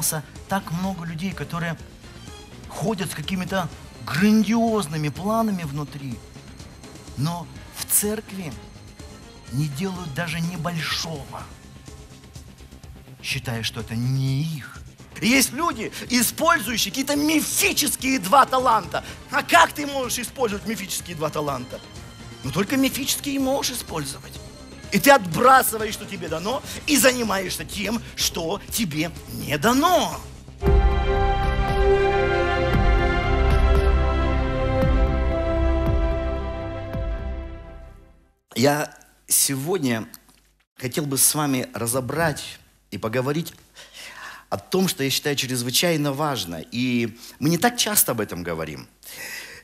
навидался так много людей, которые ходят с какими-то грандиозными планами внутри, но в церкви не делают даже небольшого, считая, что это не их. Есть люди, использующие какие-то мифические два таланта. А как ты можешь использовать мифические два таланта? Ну, только мифические можешь использовать. И ты отбрасываешь, что тебе дано, и занимаешься тем, что тебе не дано. Я сегодня хотел бы с вами разобрать и поговорить о том, что я считаю чрезвычайно важно. И мы не так часто об этом говорим.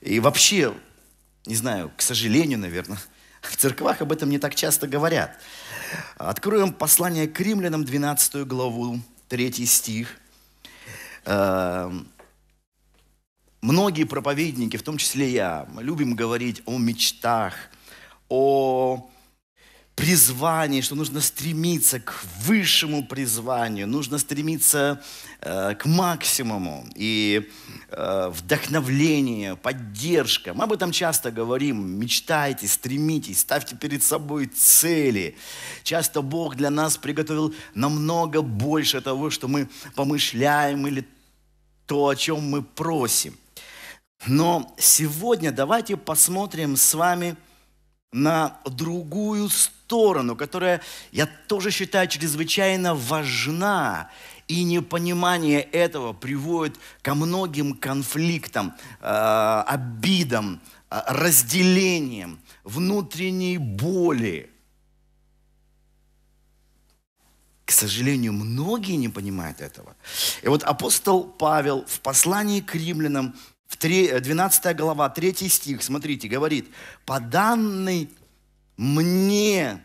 И вообще, не знаю, к сожалению, наверное, в церквах об этом не так часто говорят. Откроем послание к римлянам, 12 главу, 3 стих. Эм, многие проповедники, в том числе я, любим говорить о мечтах, о призвании, что нужно стремиться к высшему призванию, нужно стремиться э, к максимуму и э, вдохновление, поддержка. Мы об этом часто говорим. Мечтайте, стремитесь, ставьте перед собой цели. Часто Бог для нас приготовил намного больше того, что мы помышляем или то, о чем мы просим. Но сегодня давайте посмотрим с вами на другую сторону, которая, я тоже считаю, чрезвычайно важна. И непонимание этого приводит ко многим конфликтам, э, обидам, э, разделениям, внутренней боли. К сожалению, многие не понимают этого. И вот апостол Павел в послании к римлянам в 12 глава, 3 стих, смотрите, говорит, по данной мне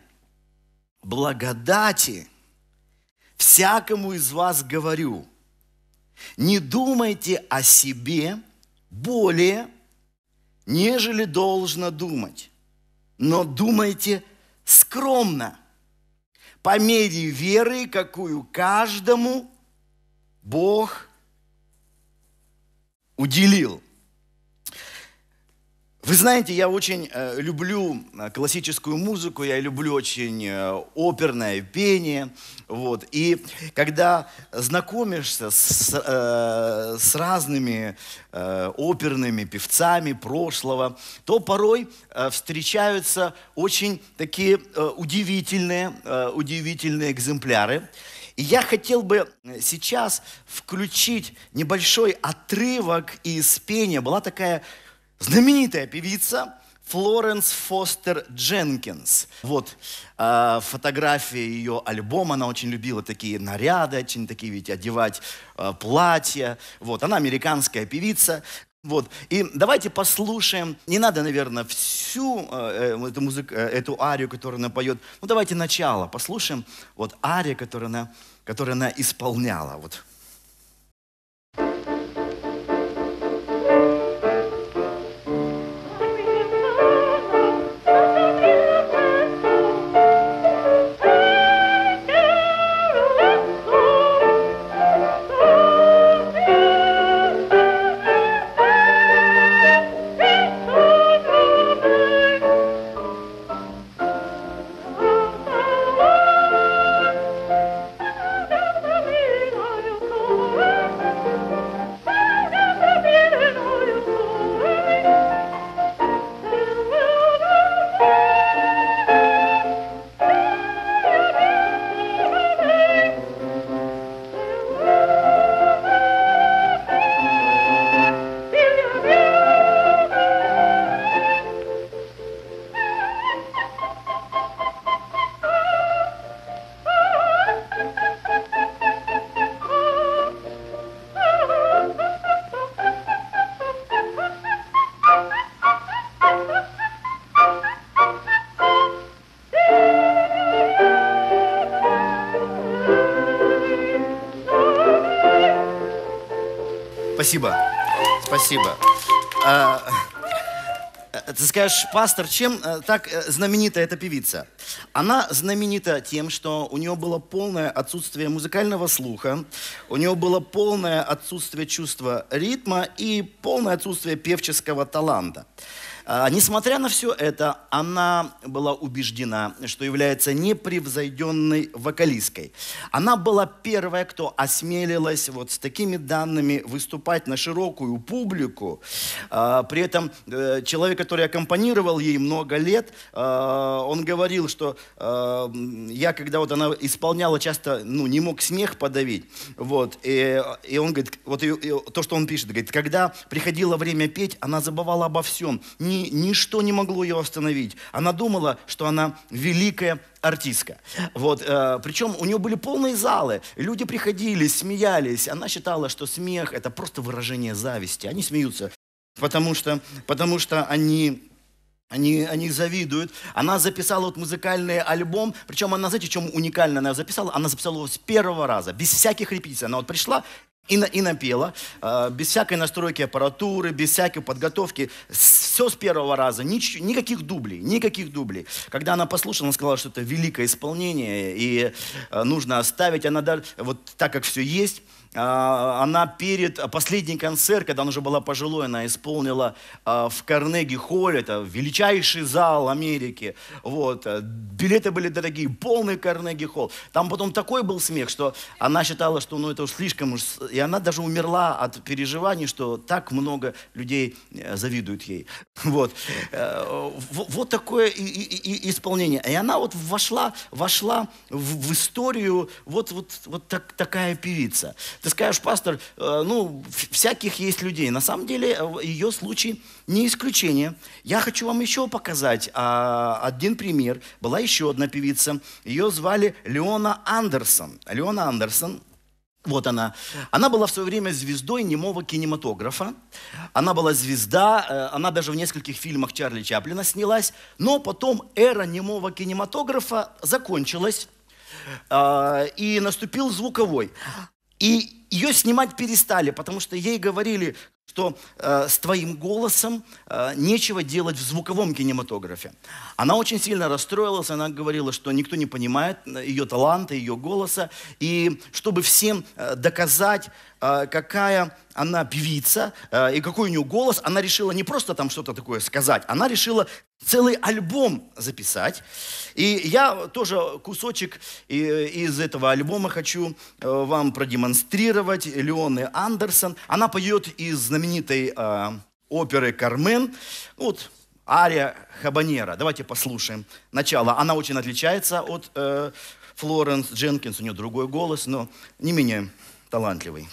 благодати всякому из вас говорю, не думайте о себе более, нежели должно думать, но думайте скромно, по мере веры, какую каждому Бог уделил. Вы знаете, я очень э, люблю э, классическую музыку, я люблю очень э, оперное пение. Вот. И когда знакомишься с, э, с разными э, оперными певцами прошлого, то порой э, встречаются очень такие э, удивительные, э, удивительные экземпляры. И я хотел бы э, сейчас включить небольшой отрывок из пения. Была такая знаменитая певица Флоренс Фостер Дженкинс. Вот э, фотография ее альбома. Она очень любила такие наряды, очень такие ведь одевать э, платья. Вот, она американская певица. Вот. И давайте послушаем, не надо, наверное, всю э, э эту, музыку, э, эту арию, которую она поет, ну давайте начало, послушаем вот ария, которую она, которую она исполняла. Вот. Спасибо. Спасибо. А, Ты скажешь, пастор, чем э, так э, знаменита эта певица? Она знаменита тем, что у нее было полное отсутствие музыкального слуха, у нее было полное отсутствие чувства ритма и полное отсутствие певческого таланта. А, несмотря на все это, она была убеждена, что является непревзойденной вокалисткой. Она была первая, кто осмелилась вот с такими данными выступать на широкую публику. А, при этом э, человек, который аккомпанировал ей много лет, а, он говорил, что я, когда вот она исполняла, часто ну, не мог смех подавить. Вот, и, и он говорит, вот и, и, то, что он пишет, говорит, когда приходило время петь, она забывала обо всем, ни, ничто не могло ее остановить. Она думала, что она великая артистка. Вот, э, причем у нее были полные залы, люди приходили, смеялись. Она считала, что смех это просто выражение зависти. Они смеются, потому что, потому что они они, они завидуют. Она записала вот музыкальный альбом, причем она, знаете, чем уникально она записала? Она записала его с первого раза, без всяких репетиций. Она вот пришла и, на, и напела, э, без всякой настройки аппаратуры, без всякой подготовки, все с первого раза, нич, никаких дублей, никаких дублей. Когда она послушала, она сказала, что это великое исполнение, и э, нужно оставить, она даже, вот так как все есть, она перед последний концерт, когда она уже была пожилой, она исполнила а, в Карнеги Холле, это величайший зал Америки. Вот. Билеты были дорогие, полный Карнеги Холл. Там потом такой был смех, что она считала, что ну, это уж слишком уж... И она даже умерла от переживаний, что так много людей э, завидуют ей. Вот, э, вот такое исполнение. И она вот вошла, вошла в, в историю вот, вот, вот так, такая певица. Ты скажешь, пастор, э, ну, всяких есть людей. На самом деле, э, ее случай не исключение. Я хочу вам еще показать а, один пример. Была еще одна певица. Ее звали Леона Андерсон. Леона Андерсон, вот она. Она была в свое время звездой немого кинематографа. Она была звезда, э, она даже в нескольких фильмах Чарли Чаплина снялась. Но потом эра немого кинематографа закончилась, и наступил звуковой. И ее снимать перестали, потому что ей говорили, что э, с твоим голосом э, нечего делать в звуковом кинематографе. Она очень сильно расстроилась, она говорила, что никто не понимает э, ее таланта, ее голоса. И чтобы всем э, доказать, какая она певица э, и какой у нее голос, она решила не просто там что-то такое сказать, она решила целый альбом записать. И я тоже кусочек из этого альбома хочу э, вам продемонстрировать. Леоны Андерсон. Она поет из знаменитой э, оперы «Кармен». Вот ария Хабанера. Давайте послушаем начало. Она очень отличается от э, Флоренс Дженкинс. У нее другой голос, но не менее талантливый.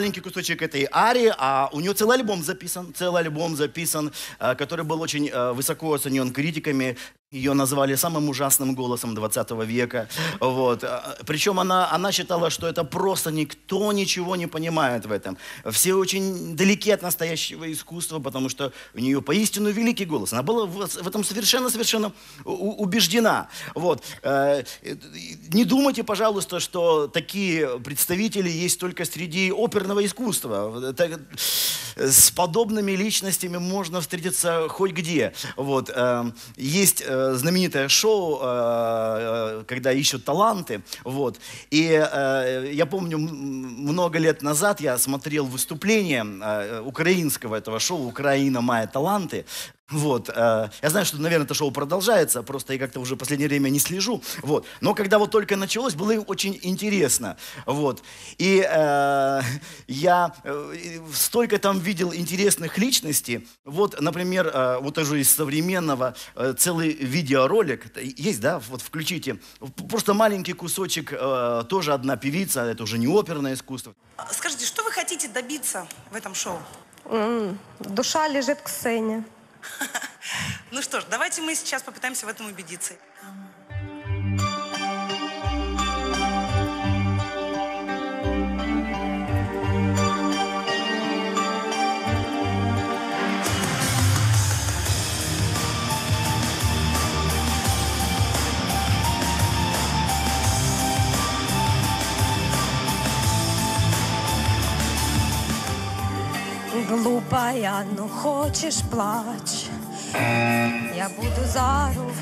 Маленький кусочек этой арии, а у нее целый альбом записан, целый альбом записан, э, который был очень высоко оценен критиками. Ее назвали самым ужасным голосом 20 века. Вот. Причем она, она считала, что это просто никто ничего не понимает в этом. Все очень далеки от настоящего искусства, потому что у нее поистину великий голос. Она была в этом совершенно-совершенно убеждена. Вот. Не думайте, пожалуйста, что такие представители есть только среди оперного искусства. С подобными личностями можно встретиться хоть где. Вот. Есть э, знаменитое шоу, э, когда ищут таланты. Вот. И я помню, много лет назад я смотрел выступление украинского этого шоу «Украина. Моя таланты», вот. Э, я знаю, что, наверное, это шоу продолжается, просто я как-то уже в последнее время не слежу. Вот. Но когда вот только началось, было очень интересно. Вот. И э, я э, столько там видел интересных личностей. Вот, например, э, вот тоже из современного э, целый видеоролик. Есть, да? Вот включите. Просто маленький кусочек, э, тоже одна певица, это уже не оперное искусство. Скажите, что вы хотите добиться в этом шоу? Душа лежит к сцене. Ну что ж, давайте мы сейчас попытаемся в этом убедиться. Глупая, ну хочешь плачь Я буду за руку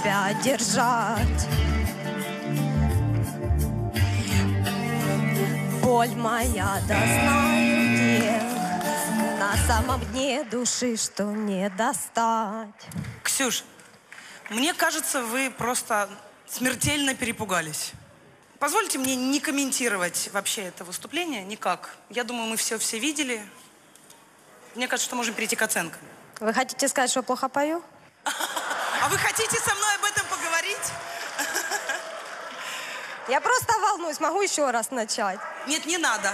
тебя держать Боль моя, да знаю где На самом дне души, что не достать Ксюш, мне кажется, вы просто смертельно перепугались. Позвольте мне не комментировать вообще это выступление никак. Я думаю, мы все все видели. Мне кажется, что можем перейти к оценкам. Вы хотите сказать, что я плохо пою? А вы хотите со мной об этом поговорить? Я просто волнуюсь, могу еще раз начать? Нет, не надо.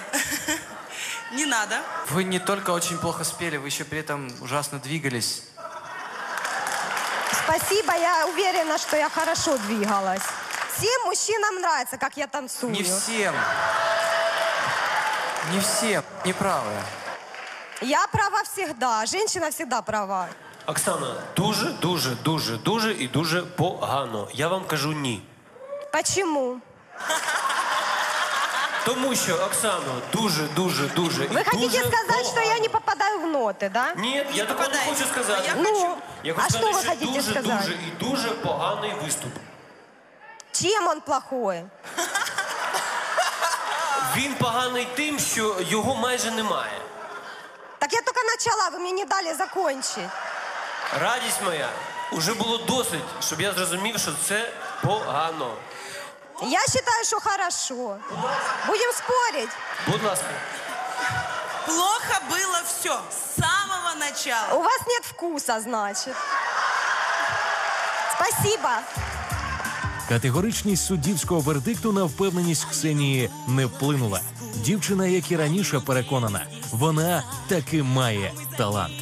Не надо. Вы не только очень плохо спели, вы еще при этом ужасно двигались. Спасибо, я уверена, что я хорошо двигалась. Всем мужчинам нравится, как я танцую. Не всем. Не всем. Неправы. Я права всегда, женщина всегда права. Оксана, дуже, дуже, дуже, дуже і дуже погано. Я вам кажу ні. Почему? Тому що, Оксано, дуже, дуже, дуже і Вы хотите дуже сказать, что я не попадаю в ноты, да? Ні, я такого не попадаєте. хочу сказати. Я Ну, Я а хочу что вы сказати, що хотите дуже, сказать? дуже і дуже поганий виступ. Чем он плохой? Він поганий тим, що його майже немає. Так я только начала, вы мне не дали закончить. Радість моя, уже було досить, щоб я зрозумів, що це погано. Я считаю, что хорошо. Будем спорить. Будь ласка. Плохо было все с самого начала. У вас нет вкуса, значит. Спасибо. Категоричність суддівського вердикту на впевненість Ксенії не вплинула. Дівчина, як і раніше, переконана, вона таки має талант.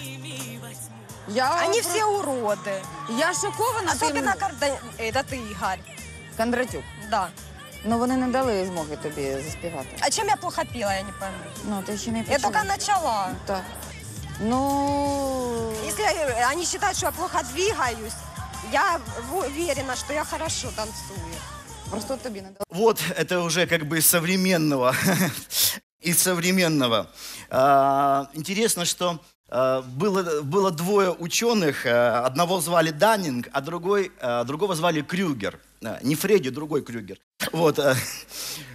Я Они про- все уроды. Я шокована Особенно тим... Карда... Это ты, Игорь. Кондратюк. Да. Ну вони не дали змоги тобі заспівати. А чем я плохо пела, я не пойму. Ну, ти ще не Я почала. только начала. Так. Ну, Если э, они считают, что я плохо двигаюсь, я в- уверена, что я хорошо танцую. Просто тобі дали. Вот это уже как бы из современного. Из современного. А, Интересно, что а, было, было двое ученых. а, Одного звали Даннинг, а другой, а, другого звали Крюгер. А, Не Фредди, другой Крюгер. Вот, а,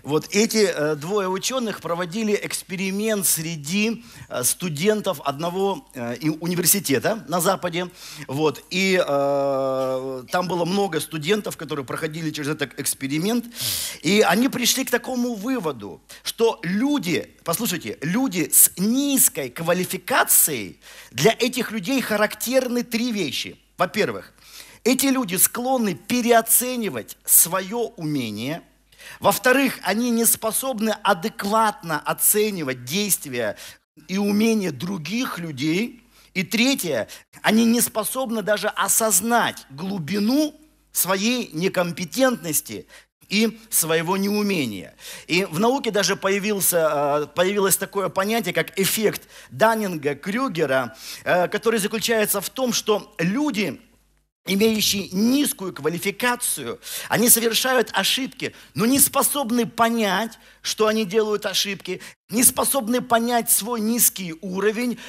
вот эти э, двое ученых проводили эксперимент среди э, студентов одного э, университета на Западе. Вот, и э, там было много студентов, которые проходили через этот эксперимент. И они пришли к такому выводу, что люди, послушайте, люди с низкой квалификацией, для этих людей характерны три вещи. Во-первых, эти люди склонны переоценивать свое умение. Во-вторых, они не способны адекватно оценивать действия и умения других людей. И третье, они не способны даже осознать глубину своей некомпетентности и своего неумения. И в науке даже появился, э, появилось такое понятие, как эффект Даннинга-Крюгера, э, который заключается в том, что люди, имеющие низкую квалификацию, они совершают ошибки, но не способны понять, что они делают ошибки, не способны понять свой низкий уровень,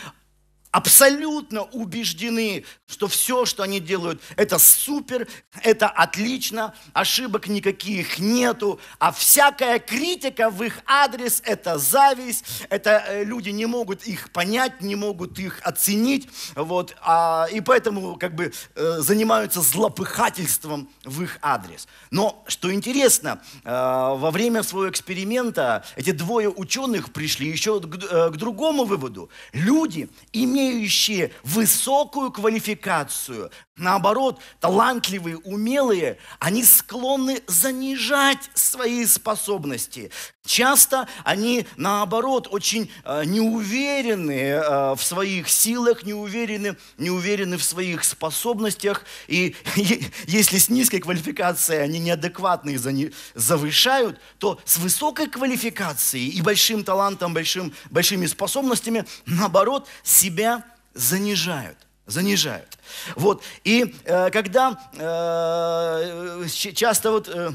абсолютно убеждены, что все, что они делают, это супер, это отлично, ошибок никаких нету, а всякая критика в их адрес – это зависть, это э, люди не могут их понять, не могут их оценить, вот, а, и поэтому как бы э, занимаются злопыхательством в их адрес. Но что интересно, э, во время своего эксперимента эти двое ученых пришли еще к, к другому выводу. Люди, имеют имеющие высокую квалификацию, наоборот, талантливые, умелые, они склонны занижать свои способности. Часто они, наоборот, очень э, неуверены э, в своих силах, неуверены, неуверены в своих способностях. И если с низкой квалификацией они неадекватно и завышают, то с высокой квалификацией и большим талантом, большим, большими способностями, наоборот, себя занижают занижают. Вот. И э, когда э, часто вот э,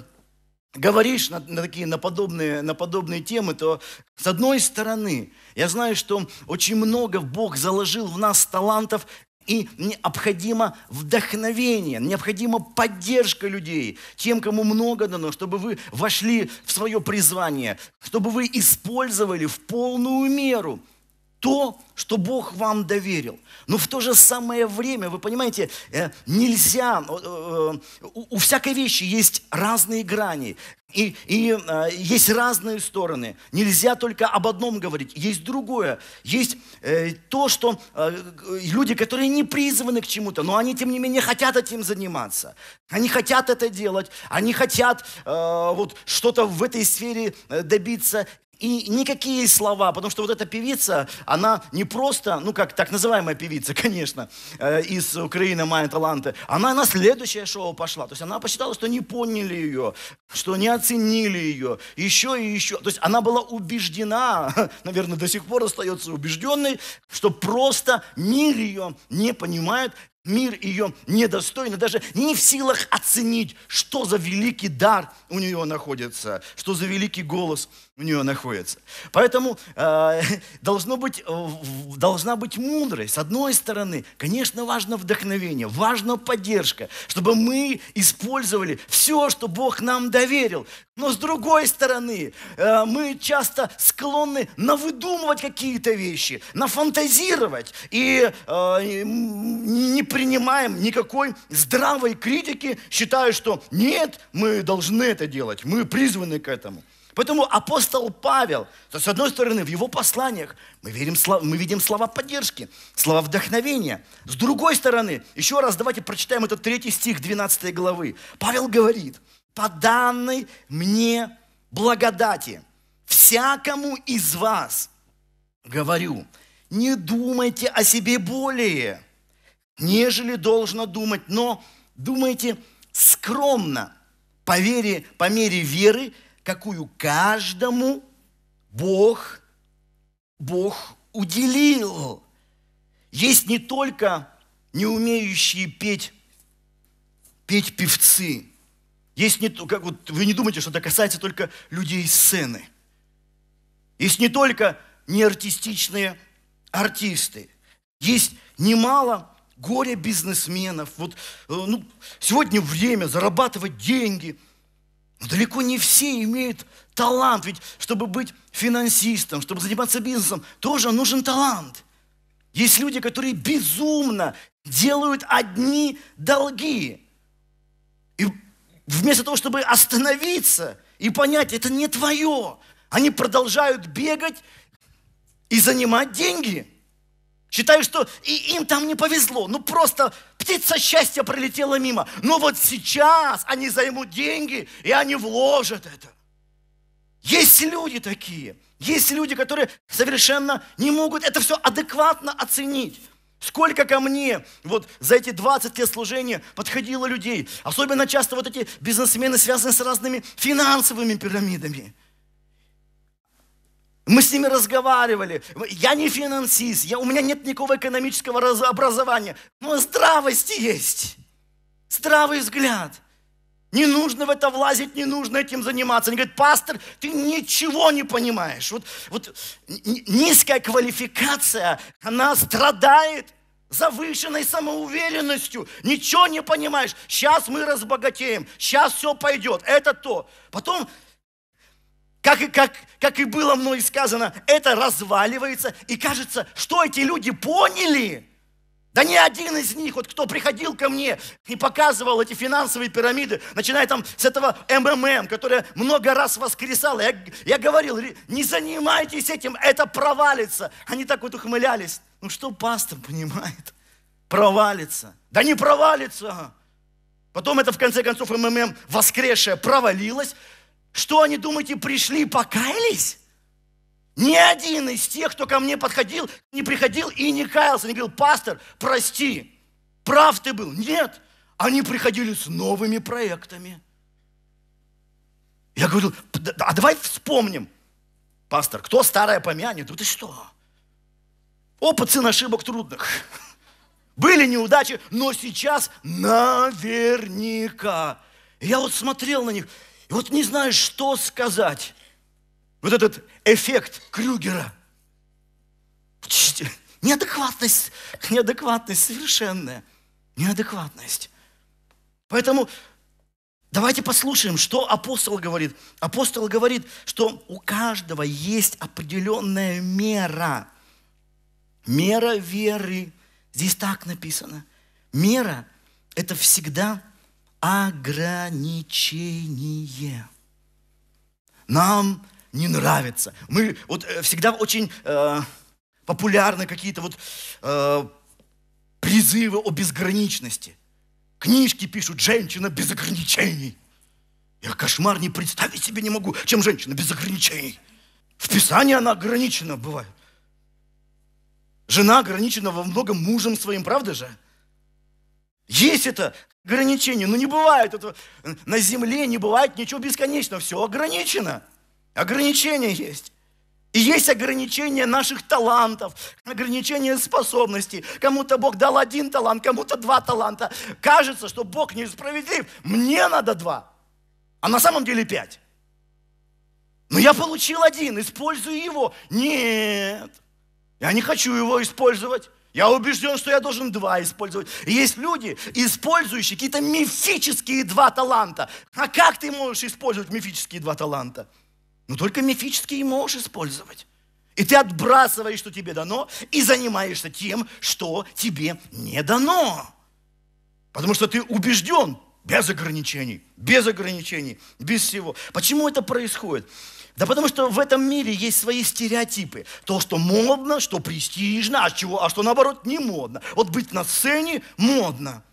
говоришь на, на такие на подобные, на подобные темы, то с одной стороны, я знаю, что очень много Бог заложил в нас талантов, и необходимо вдохновение, необходима поддержка людей, тем, кому много дано, чтобы вы вошли в свое призвание, чтобы вы использовали в полную меру то, что Бог вам доверил. Но в то же самое время, вы понимаете, э, нельзя, э, э, у всякой вещи есть разные грани. И, и есть разные стороны. Нельзя только об одном говорить. Есть другое. Есть то, что люди, которые не призваны к чему-то, но они, тем не менее, хотят этим заниматься. Они хотят это делать. Они хотят вот что-то в этой сфере добиться. И никакие слова, потому что вот эта певица, она не просто, ну как так называемая певица, конечно, э, из Украины Майя Таланты, она на следующее шоу пошла. То есть она посчитала, что не поняли ее, что не оценили ее, еще и еще. То есть она была убеждена, наверное, до сих пор остается убежденной, что просто мир ее не понимает, Мир ее недостойный, даже не в силах оценить, что за великий дар у нее находится, что за великий голос у нее находится. Поэтому э, должно быть, э, должна быть мудрость. С одной стороны, конечно, важно вдохновение, важна поддержка, чтобы мы использовали все, что Бог нам доверил. Но с другой стороны, э, мы часто склонны навыдумывать какие-то вещи, нафантазировать и э, не принимаем никакой здравой критики, считая, что нет, мы должны это делать, мы призваны к этому. Поэтому апостол Павел, то с одной стороны, в его посланиях мы, верим, мы видим слова поддержки, слова вдохновения. С другой стороны, еще раз давайте прочитаем этот третий стих 12 главы. Павел говорит, по данной мне благодати, всякому из вас, говорю, не думайте о себе более, нежели должно думать, но думайте скромно, по, вере, по мере веры, какую каждому Бог, Бог уделил. Есть не только не умеющие петь, петь певцы. Есть не как вот вы не думаете, что это касается только людей сцены. Есть не только неартистичные артисты. Есть немало горе бизнесменов. Вот э, ну, сегодня время зарабатывать деньги – но далеко не все имеют талант, ведь чтобы быть финансистом, чтобы заниматься бизнесом, тоже нужен талант. Есть люди, которые безумно делают одни долги. И вместо того, чтобы остановиться и понять, это не твое, они продолжают бегать и занимать деньги. Считаю, что и им там не повезло. Ну просто птица счастья пролетела мимо. Но вот сейчас они займут деньги, и они вложат это. Есть люди такие. Есть люди, которые совершенно не могут это все адекватно оценить. Сколько ко мне вот за эти 20 лет служения подходило людей. Особенно часто вот эти бизнесмены связаны с разными финансовыми пирамидами. Мы с ними разговаривали. Я не финансист, я, у меня нет никакого экономического образования. Но здравости есть. Здравый взгляд. Не нужно в это влазить, не нужно этим заниматься. Они говорят, пастор, ты ничего не понимаешь. Вот, вот низкая квалификация, она страдает завышенной самоуверенностью. Ничего не понимаешь. Сейчас мы разбогатеем, сейчас все пойдет. Это то. Потом как и, как, как и было мной сказано, это разваливается. И кажется, что эти люди поняли. Да ни один из них, вот кто приходил ко мне и показывал эти финансовые пирамиды, начиная там с этого МММ, которое много раз воскресало, я, я говорил, не занимайтесь этим, это провалится. Они так вот ухмылялись. Ну что пастор понимает? Провалится. Да не провалится. Потом это в конце концов МММ воскресшее провалилось. Что они, думаете, пришли, покаялись? Ни один из тех, кто ко мне подходил, не приходил и не каялся, не говорил, пастор, прости, прав ты был. Нет, они приходили с новыми проектами. Я говорю, а давай вспомним. Пастор, кто старое помянет? Да ты что? Опыт сын ошибок трудных. Были неудачи, но сейчас наверняка. Я вот смотрел на них, и вот не знаю, что сказать. Вот этот эффект Крюгера. Неадекватность, неадекватность совершенная. Неадекватность. Поэтому давайте послушаем, что апостол говорит. Апостол говорит, что у каждого есть определенная мера. Мера веры. Здесь так написано. Мера – это всегда ограничение. Нам не нравится. Мы вот э, всегда очень э, популярны какие-то вот э, призывы о безграничности. Книжки пишут «Женщина без ограничений». Я кошмар не представить себе не могу, чем женщина без ограничений. В Писании она ограничена бывает. Жена ограничена во многом мужем своим, правда же? Есть это ограничение, но не бывает этого. На земле не бывает ничего бесконечного, все ограничено. Ограничения есть. И есть ограничения наших талантов, ограничения способностей. Кому-то Бог дал один талант, кому-то два таланта. Кажется, что Бог несправедлив. Мне надо два, а на самом деле пять. Но я получил один, использую его. Нет, я не хочу его использовать. Я убежден, что я должен два использовать. Есть люди, использующие какие-то мифические два таланта. А как ты можешь использовать мифические два таланта? Но только мифические можешь использовать. И ты отбрасываешь, что тебе дано, и занимаешься тем, что тебе не дано. Потому что ты убежден, без ограничений, без ограничений, без всего. Почему это происходит? Да потому что в этом мире есть свои стереотипы. То, что модно, что престижно, а, чего, а что наоборот не модно. Вот быть на сцене модно.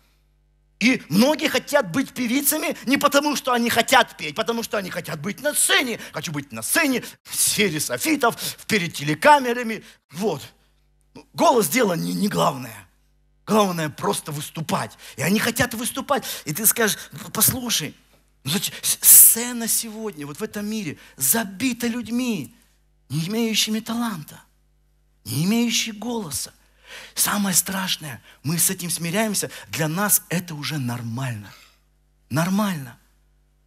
И многие хотят быть певицами не потому, что они хотят петь, потому что они хотят быть на сцене. Хочу быть на сцене, в сфере софитов, перед телекамерами. Вот. Голос дело не, не главное. Главное просто выступать. И они хотят выступать. И ты скажешь, послушай, ну, сцена сегодня, вот в этом мире, забита людьми, не имеющими таланта, не имеющими голоса. Самое страшное, мы с этим смиряемся, для нас это уже нормально. Нормально.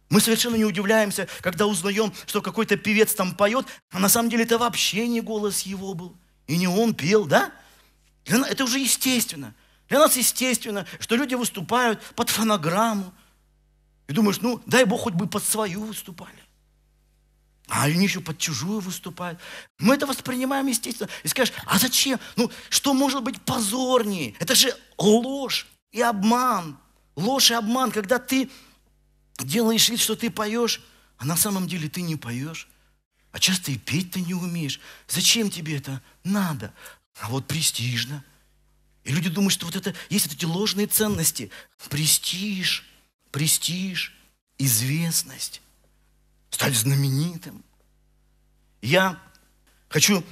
Мы совершенно не удивляемся, когда узнаем, что какой-то певец там поет, а на самом деле это вообще не голос его был. И не он пел, да? Это уже естественно. Для нас естественно, что люди выступают под фонограмму. И думаешь, ну, дай Бог, хоть бы под свою выступали. А они еще под чужую выступают. Мы это воспринимаем естественно. И скажешь, а зачем? Ну, что может быть позорнее? Это же ложь и обман. Ложь и обман, когда ты делаешь вид, что ты поешь, а на самом деле ты не поешь. А часто и петь ты не умеешь. Зачем тебе это надо? А вот престижно. И люди думают, что вот это есть вот эти ложные ценности. Престиж, престиж, известность стать знаменитым. Я хочу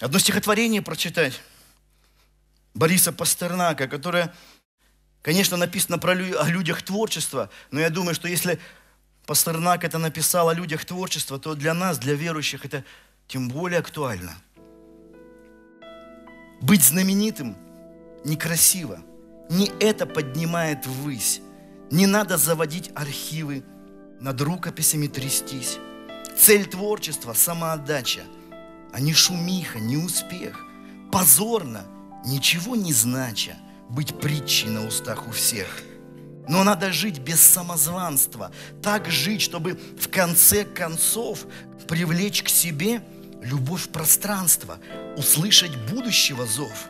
одно стихотворение прочитать Бориса Пастернака, которое, конечно, написано про, о людях творчества, но я думаю, что если Пастернак это написал о людях творчества, то для нас, для верующих, это тем более актуально. Быть знаменитым некрасиво. Не это поднимает ввысь. Не надо заводить архивы, над рукописями трястись. Цель творчества – самоотдача, а не шумиха, не успех. Позорно, ничего не знача, быть притчей на устах у всех. Но надо жить без самозванства, так жить, чтобы в конце концов привлечь к себе любовь пространства, услышать будущего зов.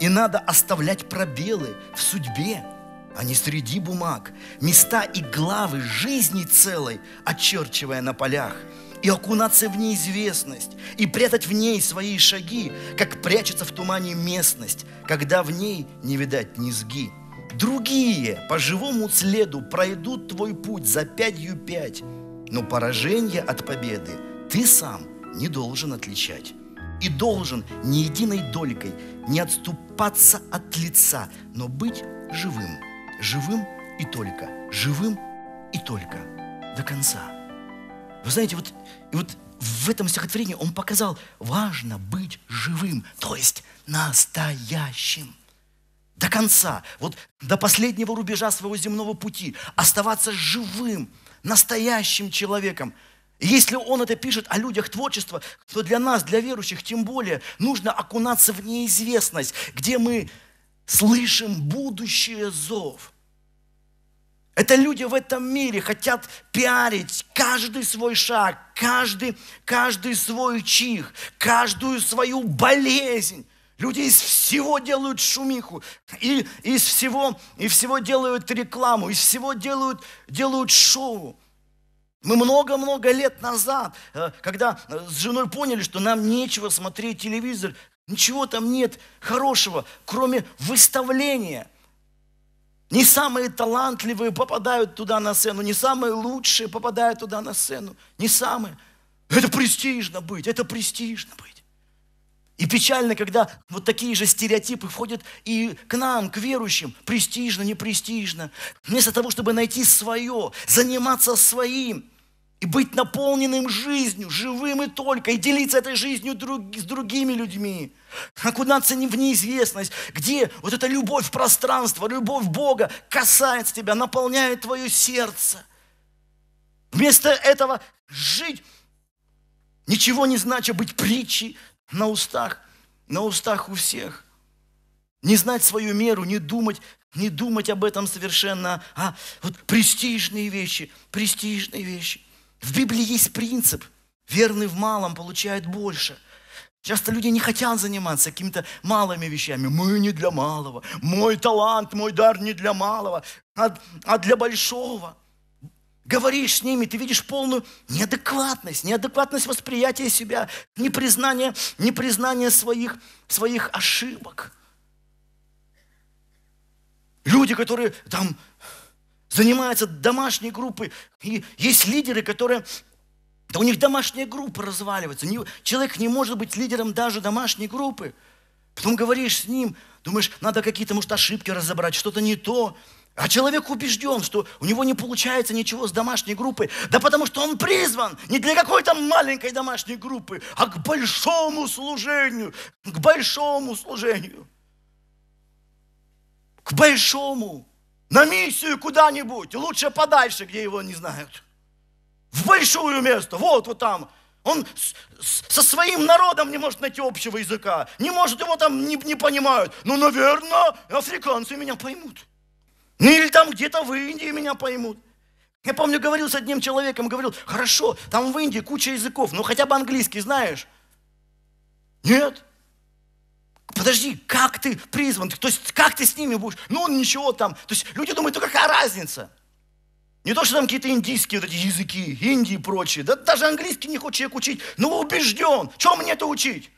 И надо оставлять пробелы в судьбе, а не среди бумаг, места и главы жизни целой, очерчивая на полях, и окунаться в неизвестность, и прятать в ней свои шаги, как прячется в тумане местность, когда в ней не видать низги. Другие по живому следу пройдут твой путь за пятью пять, но поражение от победы ты сам не должен отличать. И должен ни единой долькой не отступаться от лица, но быть живым – живым и только, живым и только до конца. Вы знаете, вот, и вот в этом стихотворении он показал, важно быть живым, то есть настоящим. До конца, вот до последнего рубежа своего земного пути, оставаться живым, настоящим человеком. И если он это пишет о людях творчества, то для нас, для верующих, тем более, нужно окунаться в неизвестность, где мы слышим будущее зов. Это люди в этом мире хотят пиарить каждый свой шаг, каждый, каждый свой чих, каждую свою болезнь. Люди из всего делают шумиху, и из всего, и всего делают рекламу, из всего делают, делают шоу. Мы много-много лет назад, э, когда э, с женой поняли, что нам нечего смотреть телевизор, ничего там нет хорошего, кроме выставления. Не самые талантливые попадают туда на сцену, не самые лучшие попадают туда на сцену, не самые. Это престижно быть, это престижно быть. И печально, когда вот такие же стереотипы входят и к нам, к верующим. Престижно, не престижно. Вместо того, чтобы найти свое, заниматься своим – и быть наполненным жизнью, живым и только, и делиться этой жизнью друг, с другими людьми. Окунаться не в неизвестность, где вот эта любовь пространства, любовь Бога касается тебя, наполняет твое сердце. Вместо этого жить, ничего не значит быть притчей на устах, на устах у всех. Не знать свою меру, не думать, не думать об этом совершенно, а вот престижные вещи, престижные вещи. В Библии есть принцип. Верный в малом получает больше. Часто люди не хотят заниматься какими-то малыми вещами. Мы не для малого. Мой талант, мой дар не для малого, а, а для большого. Говоришь с ними, ты видишь полную неадекватность, неадекватность восприятия себя, непризнание, непризнание своих, своих ошибок. Люди, которые там занимаются домашней группой. И есть лидеры, которые да у них домашняя группа разваливается. Человек не может быть лидером даже домашней группы. Потом говоришь с ним, думаешь, надо какие-то, может, ошибки разобрать, что-то не то. А человек убежден, что у него не получается ничего с домашней группой. Да потому что он призван не для какой-то маленькой домашней группы, а к большому служению. К большому служению. К большому. На миссию куда-нибудь, лучше подальше, где его не знают. В большое место, вот, вот там. Он с, с, со своим народом не может найти общего языка. Не может, его там не, не понимают. Ну, наверное, африканцы меня поймут. Ну, или там где-то в Индии меня поймут. Я помню, говорил с одним человеком, говорил, хорошо, там в Индии куча языков, но хотя бы английский знаешь? Нет. Подожди, как ты призван? То есть, как ты с ними будешь? Ну, ничего там. То есть, люди думают, ну какая разница? Не то, что там какие-то индийские вот эти языки, Индии и прочие. Да даже английский не хочет человек учить. Ну, убежден. Чем мне это учить?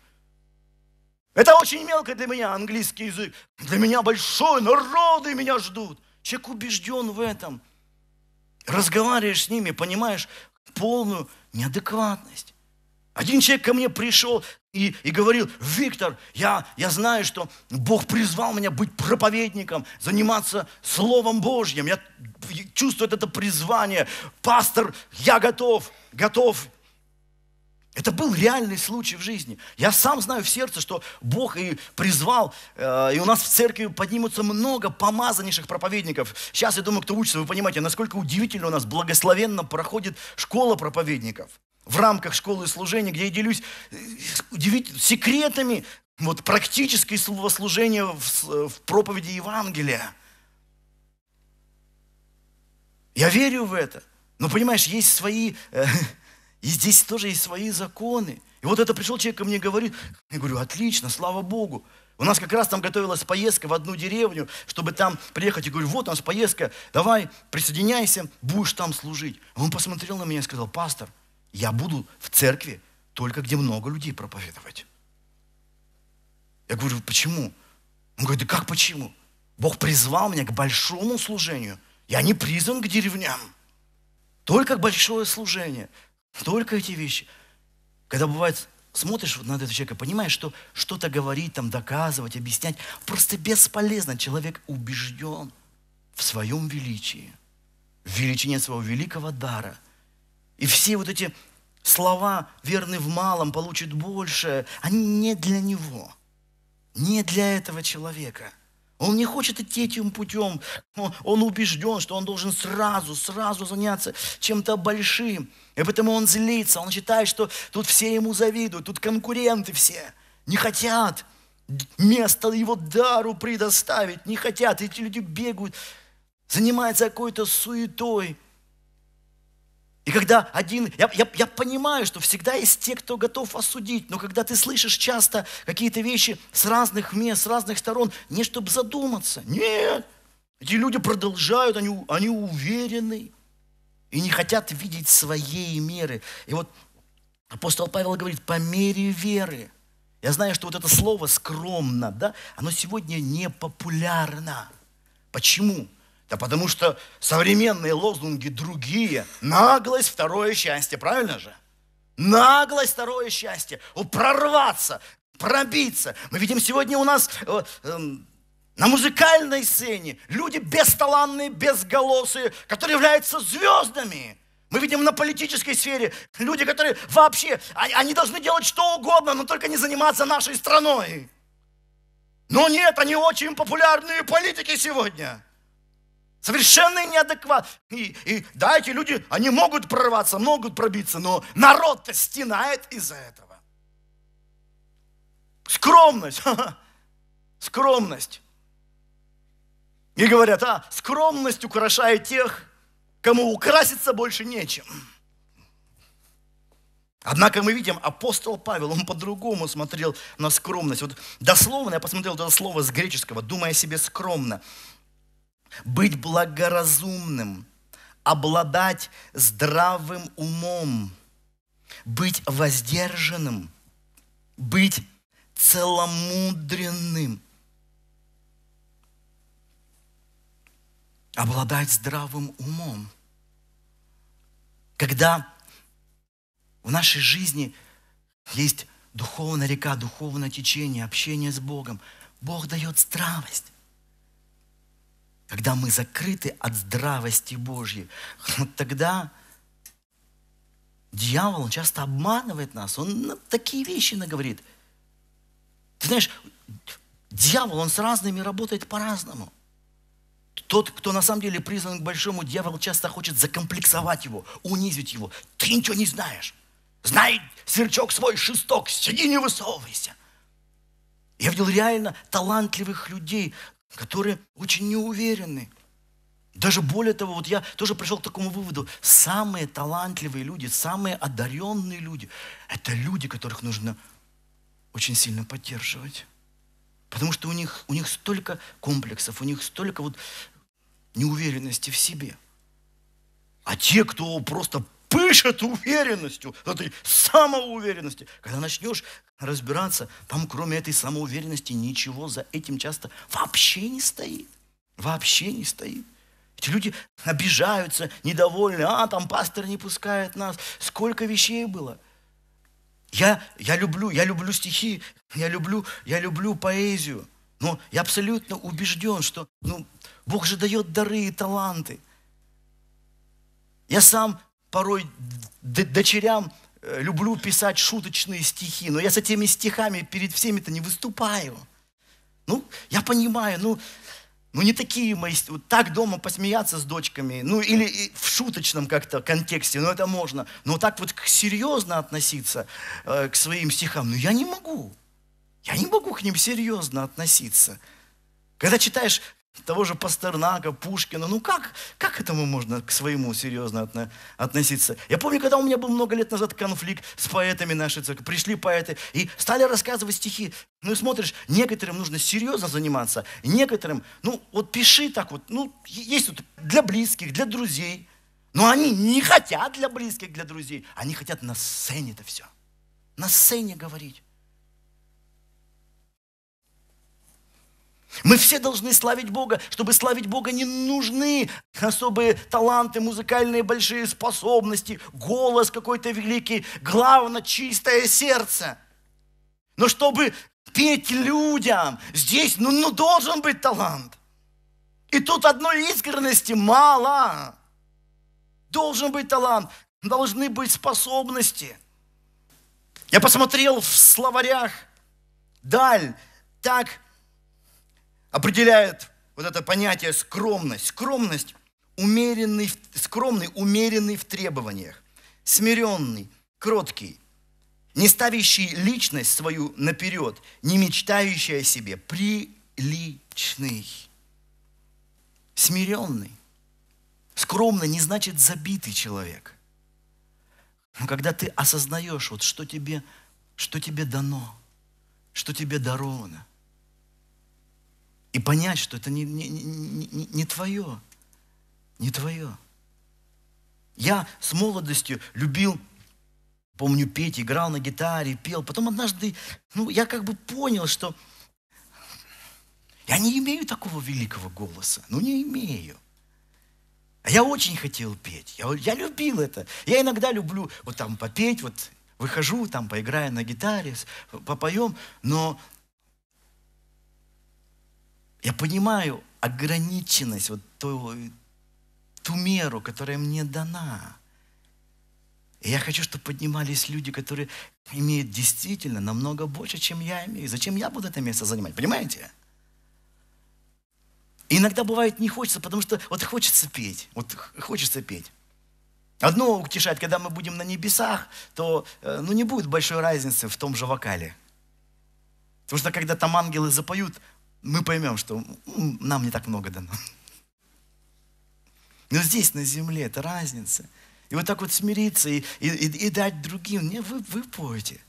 Это очень мелко для меня, английский язык. Для меня большой, народы меня ждут. Человек убежден в этом. Разговариваешь с ними, понимаешь полную неадекватность. Один человек ко мне пришел и, и говорил, Виктор, я, я знаю, что Бог призвал меня быть проповедником, заниматься Словом Божьим. Я чувствую это призвание. Пастор, я готов, готов. Это был реальный случай в жизни. Я сам знаю в сердце, что Бог и призвал, э, и у нас в церкви поднимутся много помазаннейших проповедников. Сейчас, я думаю, кто учится, вы понимаете, насколько удивительно у нас благословенно проходит школа проповедников. В рамках школы служения, где я делюсь э, секретами вот, практической служения в, в проповеди Евангелия. Я верю в это. Но понимаешь, есть свои... Э, и здесь тоже есть свои законы. И вот это пришел человек ко мне и говорит, я говорю, отлично, слава Богу. У нас как раз там готовилась поездка в одну деревню, чтобы там приехать. И говорю, вот у нас поездка, давай присоединяйся, будешь там служить. Он посмотрел на меня и сказал, пастор, я буду в церкви только где много людей проповедовать. Я говорю, почему? Он говорит, да как почему? Бог призвал меня к большому служению. Я не призван к деревням. Только большое служение. Только эти вещи. Когда бывает, смотришь на этого человека, понимаешь, что что-то говорить, там, доказывать, объяснять, просто бесполезно. Человек убежден в своем величии, в величине своего великого дара. И все вот эти слова «верный в малом получит больше», они не для него, не для этого человека – он не хочет идти этим путем. Он убежден, что он должен сразу, сразу заняться чем-то большим. И поэтому он злится, он считает, что тут все ему завидуют, тут конкуренты все. Не хотят место его дару предоставить, не хотят. Эти люди бегают, занимаются какой-то суетой. И когда один, я, я, я понимаю, что всегда есть те, кто готов осудить, но когда ты слышишь часто какие-то вещи с разных мест, с разных сторон, не чтобы задуматься, нет, эти люди продолжают, они, они уверены и не хотят видеть своей меры. И вот апостол Павел говорит, по мере веры. Я знаю, что вот это слово скромно, да, оно сегодня не популярно. Почему? Да потому что современные лозунги другие. Наглость, второе счастье, правильно же? Наглость, второе счастье. Прорваться, пробиться. Мы видим сегодня у нас э, э, на музыкальной сцене люди бесталанные, безголосые, которые являются звездами. Мы видим на политической сфере люди, которые вообще, они должны делать что угодно, но только не заниматься нашей страной. Но нет, они очень популярные политики сегодня. Совершенно неадекват. И, и да, эти люди, они могут прорваться, могут пробиться, но народ-то стенает из-за этого. Скромность. Скромность. И говорят, а, скромность украшает тех, кому украситься больше нечем. Однако мы видим, апостол Павел, он по-другому смотрел на скромность. Вот дословно я посмотрел это слово с греческого, думая себе скромно быть благоразумным, обладать здравым умом, быть воздержанным, быть целомудренным, обладать здравым умом. Когда в нашей жизни есть духовная река, духовное течение, общение с Богом, Бог дает здравость когда мы закрыты от здравости Божьей, тогда дьявол он часто обманывает нас. Он такие вещи наговорит. Ты знаешь, дьявол, он с разными работает по-разному. Тот, кто на самом деле призван к большому, дьявол часто хочет закомплексовать его, унизить его. Ты ничего не знаешь. Знай сверчок свой шесток, сиди, не высовывайся. Я видел реально талантливых людей, которые очень неуверенны. Даже более того, вот я тоже пришел к такому выводу, самые талантливые люди, самые одаренные люди, это люди, которых нужно очень сильно поддерживать. Потому что у них, у них столько комплексов, у них столько вот неуверенности в себе. А те, кто просто пышет уверенностью, этой самоуверенности, когда начнешь разбираться, там кроме этой самоуверенности ничего за этим часто вообще не стоит. Вообще не стоит. Эти люди обижаются, недовольны, а там пастор не пускает нас. Сколько вещей было. Я, я люблю, я люблю стихи, я люблю, я люблю поэзию. Но я абсолютно убежден, что ну, Бог же дает дары и таланты. Я сам порой дочерям э, люблю писать шуточные стихи, но я с этими стихами перед всеми-то не выступаю. Ну, я понимаю, ну, ну не такие мои, вот так дома посмеяться с дочками, ну или в шуточном как-то контексте, ну это можно. Но так вот серьезно относиться э, к своим стихам, ну я не могу. Я не могу к ним серьезно относиться. Когда читаешь того же Пастернака, Пушкина, ну как, как к этому можно к своему серьезно отно- относиться? Я помню, когда у меня был много лет назад конфликт с поэтами нашей церкви, пришли поэты и стали рассказывать стихи. Ну и смотришь, некоторым нужно серьезно заниматься, некоторым, ну вот пиши так вот, ну есть вот для близких, для друзей. Но они не хотят для близких, для друзей, они хотят на сцене это все. На сцене говорить. Мы все должны славить Бога. Чтобы славить Бога, не нужны особые таланты, музыкальные большие способности, голос какой-то великий. Главное, чистое сердце. Но чтобы петь людям, здесь ну, ну, должен быть талант. И тут одной искренности мало. Должен быть талант, должны быть способности. Я посмотрел в словарях. Даль так определяет вот это понятие скромность. Скромность умеренный, скромный, умеренный в требованиях, смиренный, кроткий, не ставящий личность свою наперед, не мечтающий о себе, приличный, смиренный. Скромный не значит забитый человек. Но когда ты осознаешь, вот что тебе, что тебе дано, что тебе даровано, и понять, что это не, не, не, не- твое, не твое. Я с молодостью любил, помню, петь, играл на гитаре, пел. Потом однажды, ну, я как бы понял, что я не имею такого великого голоса. Ну, не имею. А я очень хотел петь. Я, я любил это. Я иногда люблю вот там попеть, вот выхожу, там поиграю на гитаре, попоем, но я понимаю ограниченность, вот ту, ту меру, которая мне дана. И я хочу, чтобы поднимались люди, которые имеют действительно намного больше, чем я имею. Зачем я буду это место занимать? Понимаете? И иногда бывает не хочется, потому что вот хочется петь. Вот хочется петь. Одно утешает, когда мы будем на небесах, то э, ну, не будет большой разницы в том же вокале. Потому что когда там ангелы запоют, мы поймем, что нам не так много дано. Но здесь, на земле, это разница. И вот так вот смириться и, и, и- и дать другим. Не, вы, вы поете.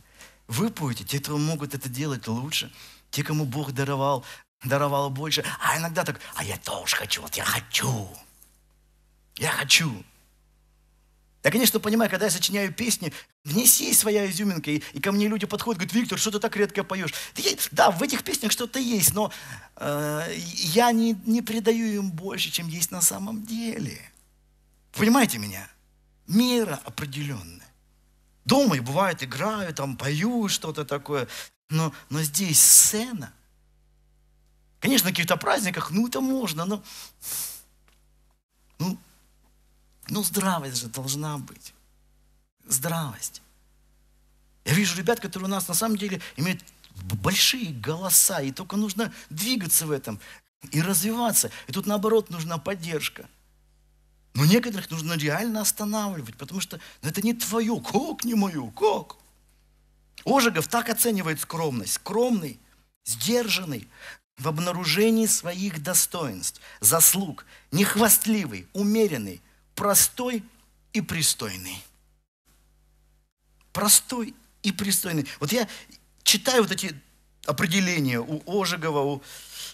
Вы поете. Те, кто могут это делать лучше. Те, кому Бог даровал, даровал больше. А иногда так, а я тоже хочу, вот я хочу. Я хочу. Я, конечно, понимаю, когда я сочиняю песни, в ней есть своя изюминка, и, и ко мне люди подходят, говорят, Виктор, что ты так редко поешь? Да, я- да, в этих песнях что-то есть, но э, я не, не придаю им больше, чем есть на самом деле. Понимаете меня? Мера определенная. Дома и бывает играю, там пою что-то такое, но, но здесь сцена. Конечно, на каких-то праздниках, ну это можно, но ну, здравость же должна быть. Здравость. Я вижу ребят, которые у нас на самом деле имеют большие голоса, и только нужно двигаться в этом и развиваться. И тут, наоборот, нужна поддержка. Но некоторых нужно реально останавливать, потому что ну, это не твое. Как не мое? Как? Ожегов так оценивает скромность. Скромный, сдержанный в обнаружении своих достоинств, заслуг, нехвастливый, умеренный, простой и пристойный. Простой и пристойный. Вот я читаю вот эти определения у Ожегова, у,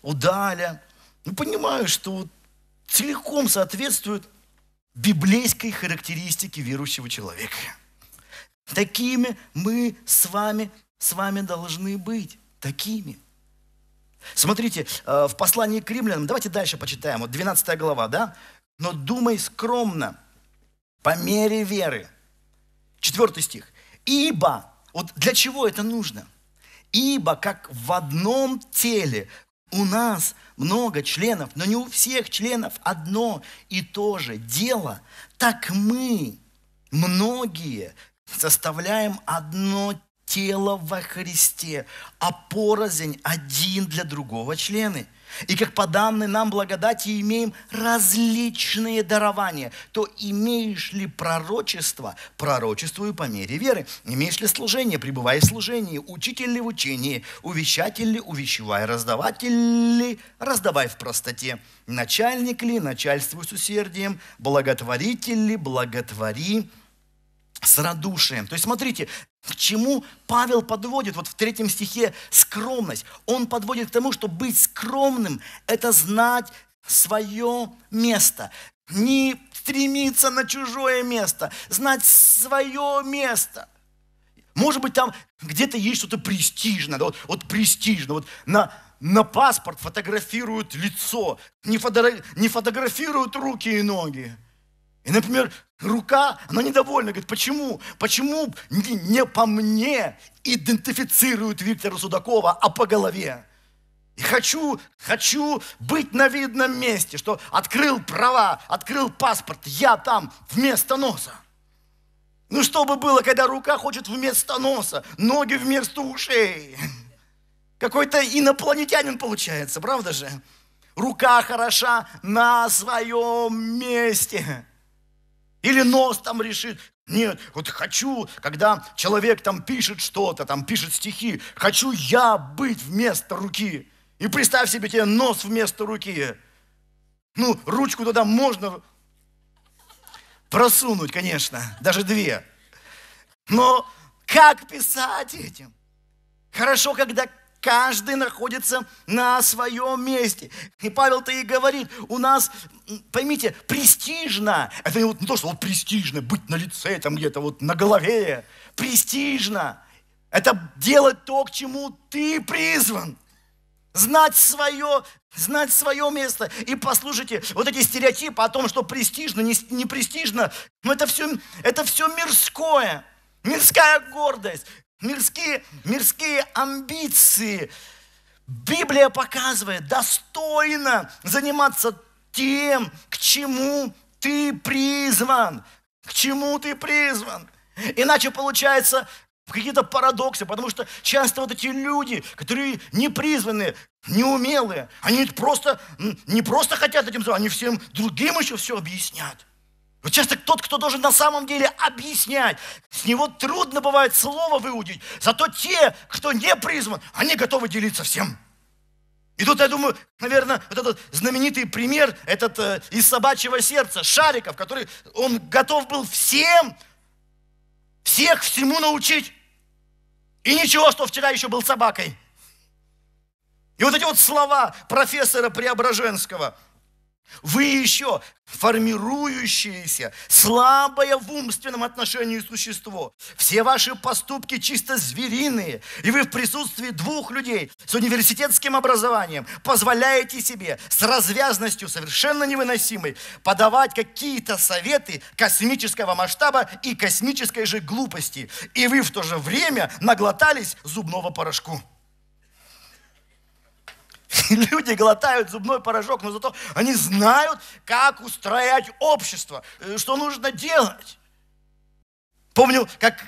у Даля, ну, понимаю, что целиком соответствуют библейской характеристике верующего человека. Такими мы с вами, с вами должны быть. Такими. Смотрите, э, в послании к римлянам, давайте дальше почитаем, вот 12 глава, да? Но думай скромно, по мере веры. Четвертый стих. Ибо, вот для чего это нужно? Ибо как в одном теле у нас много членов, но не у всех членов одно и то же дело, так мы, многие, составляем одно тело во Христе, а порознь один для другого члены. И как по данной нам благодати имеем различные дарования, то имеешь ли пророчество, пророчествую по мере веры. Имеешь ли служение, пребывай в служении. Учитель ли в учении, увещатель ли, увещевай. Раздаватель ли, раздавай в простоте. Начальник ли, начальствуй с усердием. Благотворитель ли, благотвори с радушием. То есть смотрите, к чему Павел подводит вот в третьем стихе скромность. Он подводит к тому, что быть скромным – это знать свое место. Не стремиться на чужое место, знать свое место. Может быть, там где-то есть что-то престижное, да, вот, вот престижно, вот на, на паспорт фотографируют лицо, не, фото, не фотографируют руки и ноги. И, например, рука, она недовольна, говорит, почему? Почему не, по мне идентифицируют Виктора Судакова, а по голове? И хочу, хочу быть на видном месте, что открыл права, открыл паспорт, я там вместо носа. Ну что бы было, когда рука хочет вместо носа, ноги вместо ушей? Какой-то инопланетянин получается, правда же? Рука хороша на своем месте. Или нос там решит. Нет, вот хочу, когда человек там пишет что-то, там пишет стихи, хочу я быть вместо руки. И представь себе тебе нос вместо руки. Ну, ручку туда можно просунуть, конечно, даже две. Но как писать этим? Хорошо, когда Каждый находится на своем месте. И Павел-то и говорит, у нас, поймите, престижно. Это не, вот, не то, что вот престижно, быть на лице, там где-то вот на голове. Престижно. Это делать то, к чему ты призван. Знать свое, знать свое место. И послушайте, вот эти стереотипы о том, что престижно, не, не престижно, ну это все, это все мирское. Мирская гордость мирские, мирские амбиции. Библия показывает, достойно заниматься тем, к чему ты призван. К чему ты призван. Иначе получается какие-то парадоксы, потому что часто вот эти люди, которые не призваны, неумелые, они просто, не просто хотят этим заниматься, они всем другим еще все объяснят. Вот часто тот, кто должен на самом деле объяснять, с него трудно бывает слово выудить. Зато те, кто не призван, они готовы делиться всем. И тут, я думаю, наверное, вот этот знаменитый пример, этот э, из собачьего сердца, Шариков, который, он готов был всем, всех всему научить. И ничего, что вчера еще был собакой. И вот эти вот слова профессора Преображенского – вы еще формирующееся, слабое в умственном отношении существо. Все ваши поступки чисто звериные. И вы в присутствии двух людей с университетским образованием позволяете себе с развязностью совершенно невыносимой подавать какие-то советы космического масштаба и космической же глупости. И вы в то же время наглотались зубного порошку. Люди глотают зубной порошок, но зато они знают, как устроять общество, э, что нужно делать. Помню, как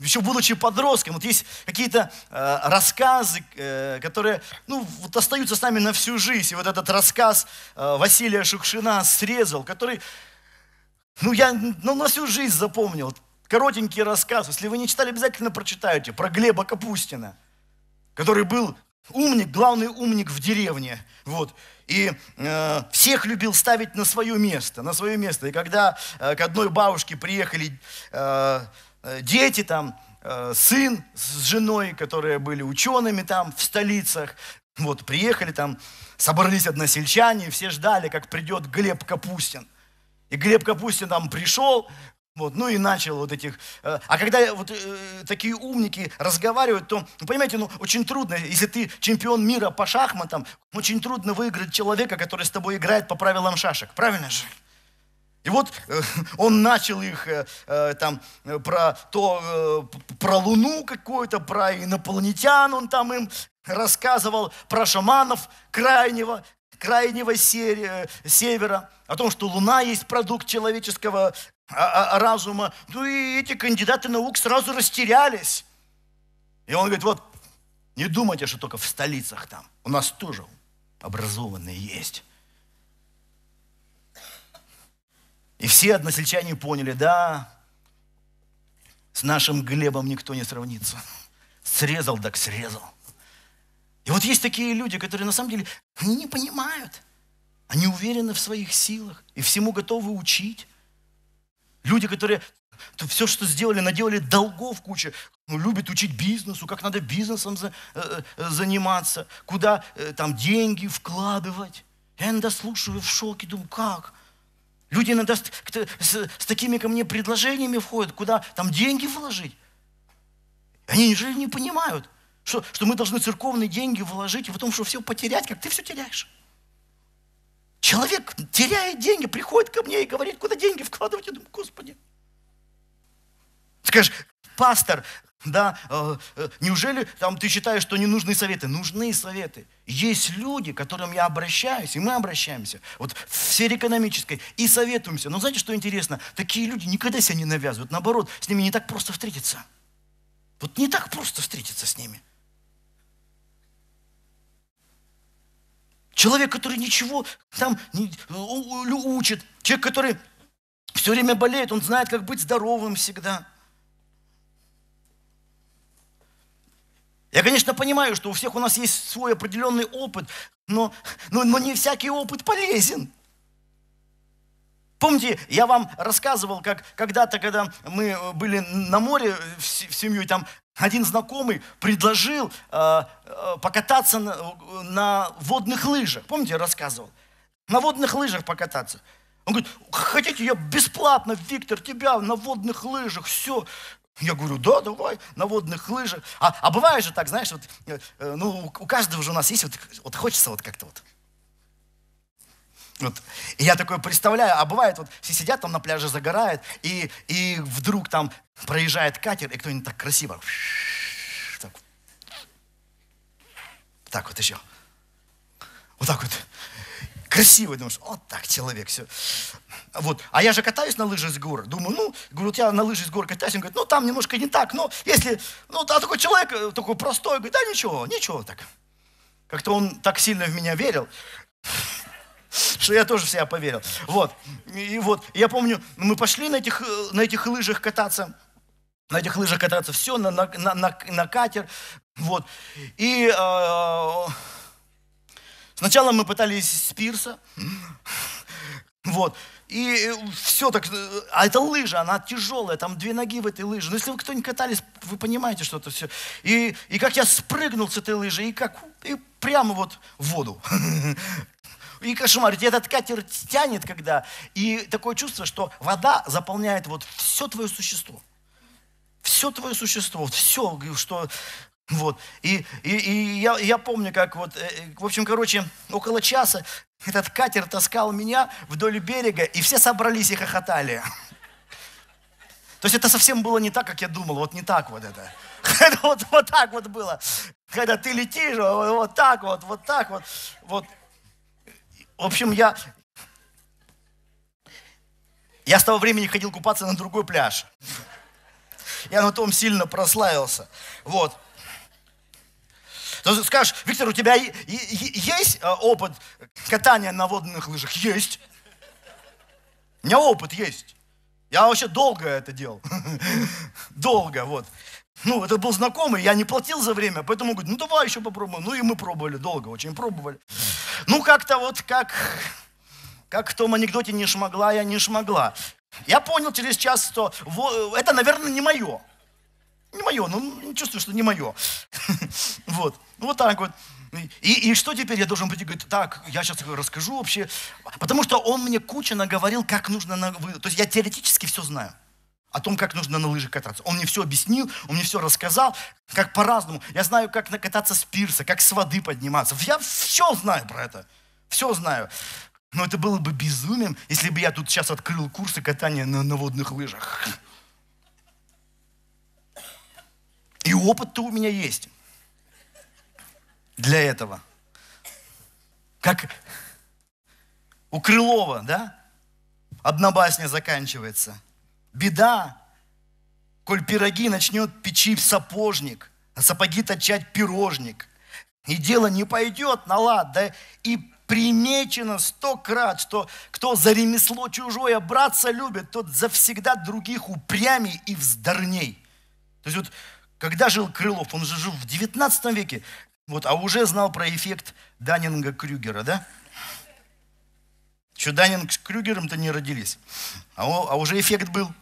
еще будучи подростком, вот есть какие-то э, рассказы, э, которые, ну, вот остаются с нами на всю жизнь. И вот этот рассказ э, Василия Шукшина «Срезал», который, ну, я ну, на всю жизнь запомнил. Коротенький рассказ. Если вы не читали, обязательно прочитайте. Про Глеба Капустина, который был умник, главный умник в деревне. Вот. И э, всех любил ставить на свое место, на свое место. И когда э, к одной бабушке приехали э, э дети там, э, сын с женой, которые были учеными там в столицах, вот, приехали там, собрались односельчане, все ждали, как придет Глеб Капустин. И Глеб Капустин там пришел, вот, ну и начал вот этих... Э, а когда вот э, такие умники разговаривают, то, ну, понимаете, ну очень трудно, если ты чемпион мира по шахматам, очень трудно выиграть человека, который с тобой играет по правилам шашек, правильно же? И вот э, он начал их э, э там э, про то, про Луну какую-то, про инопланетян он там им рассказывал, про шаманов крайнего, крайнего севера, о том, что Луна есть продукт человеческого разума. Ну и эти кандидаты наук сразу растерялись. И он говорит, вот, не думайте, что только в столицах там. У нас тоже образованные есть. И все односельчане поняли, да, с нашим Глебом никто не сравнится. Срезал, так срезал. И вот есть такие люди, которые на самом деле, они не понимают. Они уверены в своих силах и всему готовы учить. Люди, которые то все, что сделали, наделали долгов куча, ну, любят учить бизнесу, как надо бизнесом за, э, э, заниматься, куда э, там деньги вкладывать. Я иногда слушаю в шоке, думаю, как? Люди иногда с, с, с такими ко мне предложениями входят, куда там деньги вложить. Они неужели не понимают, что, что мы должны церковные деньги вложить, и потом, что все потерять, как ты все теряешь. Человек теряет деньги, приходит ко мне и говорит, куда деньги вкладывать. Я думаю, Господи. Скажешь, пастор, да, э, э, неужели там ты считаешь, что не нужны советы? Нужны советы. Есть люди, к которым я обращаюсь, и мы обращаемся, вот в сфере экономической, и советуемся. Но знаете, что интересно? Такие люди никогда себя не навязывают. Наоборот, с ними не так просто встретиться. Вот не так просто встретиться с ними. Человек, который ничего там не, учит. Человек, который все время болеет, он знает, как быть здоровым всегда. Я, конечно, понимаю, что у всех у нас есть свой определенный опыт, но, но, но не всякий опыт полезен. Помните, я вам рассказывал, как когда-то, когда мы были на море в семью, там один знакомый предложил э, э, покататься на, водных лыжах. Помните, я рассказывал? На водных лыжах покататься. Он говорит, хотите, я бесплатно, Виктор, тебя на водных лыжах, все. Я говорю, да, давай, на водных лыжах. А, а бывает же так, знаешь, вот, э, ну, у каждого же у нас есть, вот, вот хочется вот как-то вот. Вот. И я такое представляю, а бывает, вот все сидят там на пляже, загорают, и, и вдруг там проезжает катер, и кто-нибудь так красиво. Так, так вот еще. Вот так вот красивый, думаешь, вот так человек, все. Вот. А я же катаюсь на лыжах с гор. Думаю, ну, говорю, вот я на лыжах с гор катаюсь. Он говорит, ну, там немножко не так, но если, ну, а такой человек, э, такой простой, говорит, да ничего, ничего так. Как-то он так сильно в меня верил, что я тоже в себя поверил. Вот. И вот, я помню, мы пошли на этих, э, на этих лыжах кататься, на этих лыжах кататься, все, на, на, на, на катер, вот. И э, Сначала мы пытались с пирса, вот, и все так, а это лыжа, она тяжелая, там две ноги в этой лыже. Но если вы кто-нибудь катались, вы понимаете, что это все. И, и как я спрыгнул с этой лыжи, и как, и прямо вот в воду. И кошмар, и этот катер тянет, когда, и такое чувство, что вода заполняет вот все твое существо. Все твое существо, все, что вот. И, и, и я, я помню, как вот, э, в общем, короче, около часа этот катер таскал меня вдоль берега, и все собрались и хохотали. То есть это совсем было не так, как я думал, вот не так вот. Это вот, вот так вот было. Когда ты летишь, вот, вот так вот, вот так вот. вот. В общем, я, я с того времени ходил купаться на другой пляж. Я на том сильно прославился. Вот. То скажешь, Виктор, у тебя есть э, опыт катания на водных лыжах? Есть. У меня опыт есть. Я вообще долго это делал. Долго, вот. Ну, это был знакомый, я не платил за время, поэтому говорит, ну давай еще попробуем. Ну и мы пробовали, долго очень пробовали. Ну как-то вот как, как в том анекдоте не шмогла, я не шмогла. Я понял через час, что это, наверное, не мое. Не мое, ну чувствую, что не мое. Вот, вот так вот. И, и что теперь я должен быть? Говорит, так, я сейчас расскажу вообще. Потому что он мне куча наговорил, как нужно... То есть я теоретически все знаю о том, как нужно на лыжах кататься. Он мне все объяснил, он мне все рассказал, как по-разному. Я знаю, как накататься с пирса, как с воды подниматься. Я все знаю про это. Все знаю. Но это было бы безумием, если бы я тут сейчас открыл курсы катания на, на водных лыжах. И опыт-то у меня есть для этого. Как у Крылова, да? Одна басня заканчивается. Беда, коль пироги начнет печи сапожник, а сапоги точать пирожник. И дело не пойдет на лад, да и примечено сто крат, что кто за ремесло чужое браться любит, тот завсегда других упрямей и вздорней. То есть вот, когда жил Крылов, он же жил в 19 веке, вот, а уже знал про эффект Даннинга-Крюгера, да? Еще Даннинг с Крюгером-то не родились, а, а уже эффект был.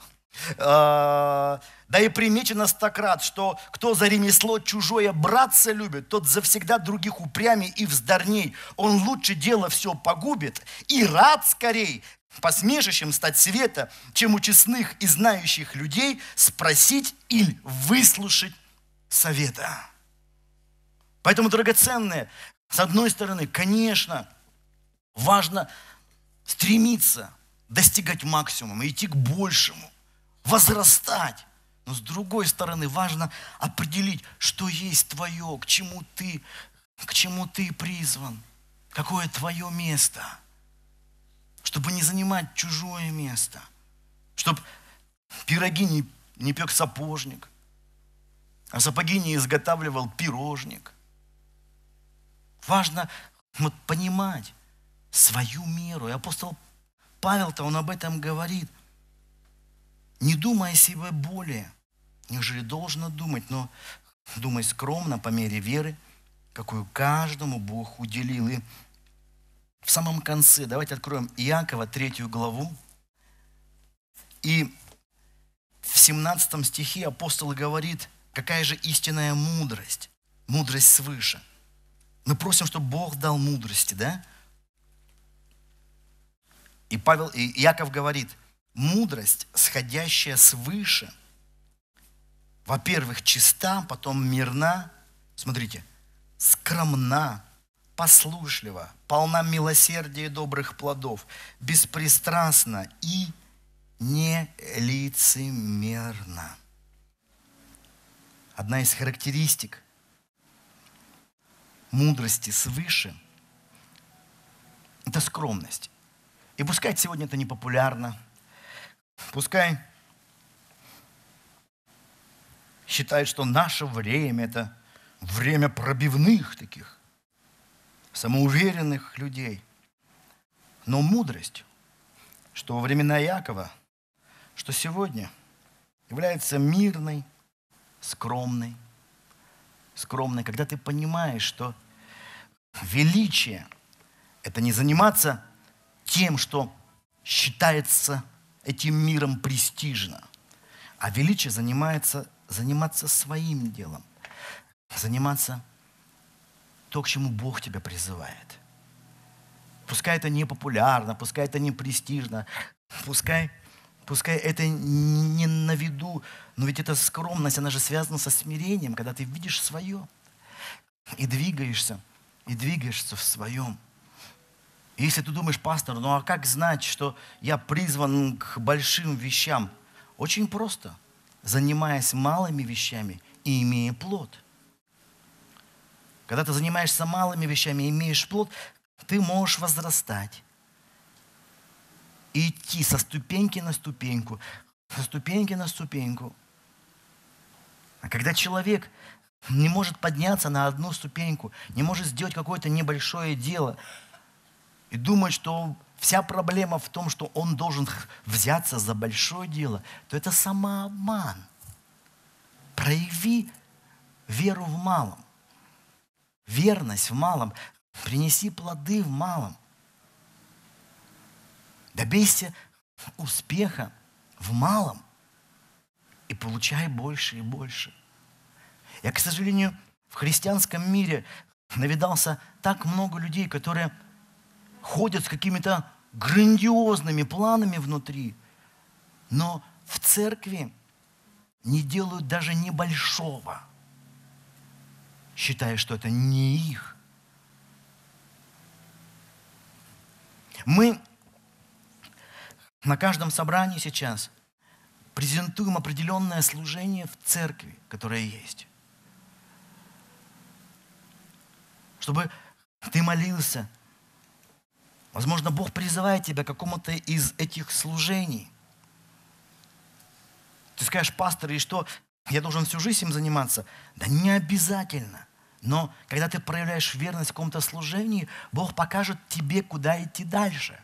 А, да и примечено стократ, что кто за ремесло чужое браться любит, тот завсегда других упрямей и вздорней. Он лучше дело все погубит и рад скорей посмешищем стать света, чем у честных и знающих людей спросить или выслушать совета. Поэтому, драгоценные, с одной стороны, конечно, важно стремиться достигать максимума, идти к большему, возрастать. Но с другой стороны, важно определить, что есть твое, к чему ты, к чему ты призван, какое твое место, чтобы не занимать чужое место, чтобы пироги не, не пек сапожник, а сапоги не изготавливал пирожник. Важно вот, понимать свою меру. И апостол Павел-то, он об этом говорит – не думай о себе более, нежели должно думать, но думай скромно по мере веры, какую каждому Бог уделил. И в самом конце, давайте откроем Иакова, третью главу. И в 17 стихе апостол говорит, какая же истинная мудрость, мудрость свыше. Мы просим, чтобы Бог дал мудрости, да? И Павел, и Иаков говорит – мудрость, сходящая свыше, во-первых, чиста, потом мирна, смотрите, скромна, послушлива, полна милосердия и добрых плодов, беспристрастна и нелицемерна. Одна из характеристик мудрости свыше – это скромность. И пускай сегодня это не популярно – Пускай считает, что наше время – это время пробивных таких, самоуверенных людей. Но мудрость, что во времена Якова, что сегодня является мирной, скромной, скромной, когда ты понимаешь, что величие – это не заниматься тем, что считается этим миром престижно. А величие занимается, заниматься своим делом. Заниматься то, к чему Бог тебя призывает. Пускай это не популярно, пускай это не престижно, пускай, пускай это не на виду, но ведь эта скромность, она же связана со смирением, когда ты видишь свое и двигаешься, и двигаешься в своем. Если ты думаешь, пастор, ну а как знать, что я призван к большим вещам? Очень просто. Занимаясь малыми вещами и имея плод. Когда ты занимаешься малыми вещами и имеешь плод, ты можешь возрастать. Идти со ступеньки на ступеньку, со ступеньки на ступеньку. А когда человек не может подняться на одну ступеньку, не может сделать какое-то небольшое дело, и думает, что вся проблема в том, что он должен взяться за большое дело, то это самообман. Прояви веру в малом, верность в малом, принеси плоды в малом. Добейся успеха в малом и получай больше и больше. Я, к сожалению, в христианском мире навидался так много людей, которые ходят с какими-то грандиозными планами внутри, но в церкви не делают даже небольшого, считая, что это не их. Мы на каждом собрании сейчас презентуем определенное служение в церкви, которое есть. Чтобы ты молился – Возможно, Бог призывает тебя к какому-то из этих служений. Ты скажешь, пастор, и что, я должен всю жизнь им заниматься? Да не обязательно. Но когда ты проявляешь верность в каком-то служении, Бог покажет тебе, куда идти дальше.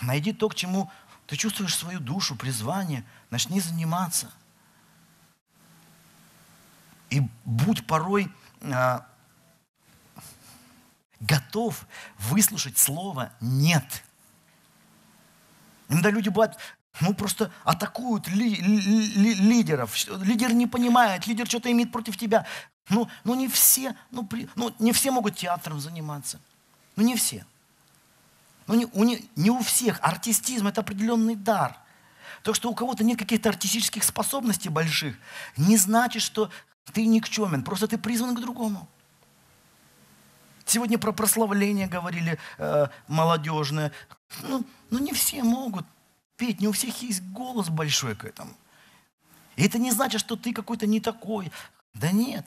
Найди то, к чему ты чувствуешь свою душу, призвание, начни заниматься. И будь порой а, готов выслушать слово «нет». Иногда люди бывают, ну, просто атакуют ли, ли, ли, лидеров. Лидер не понимает, лидер что-то имеет против тебя. Ну, ну не все, ну, при, ну, не все могут театром заниматься. Ну, не все. Ну, не, у, не, не у всех. Артистизм – это определенный дар. То, что у кого-то нет каких-то артистических способностей больших, не значит, что ты никчемен. Просто ты призван к другому. Сегодня про прославление говорили э, молодежное. Ну, ну, не все могут петь, не у всех есть голос большой к этому. И это не значит, что ты какой-то не такой. Да нет.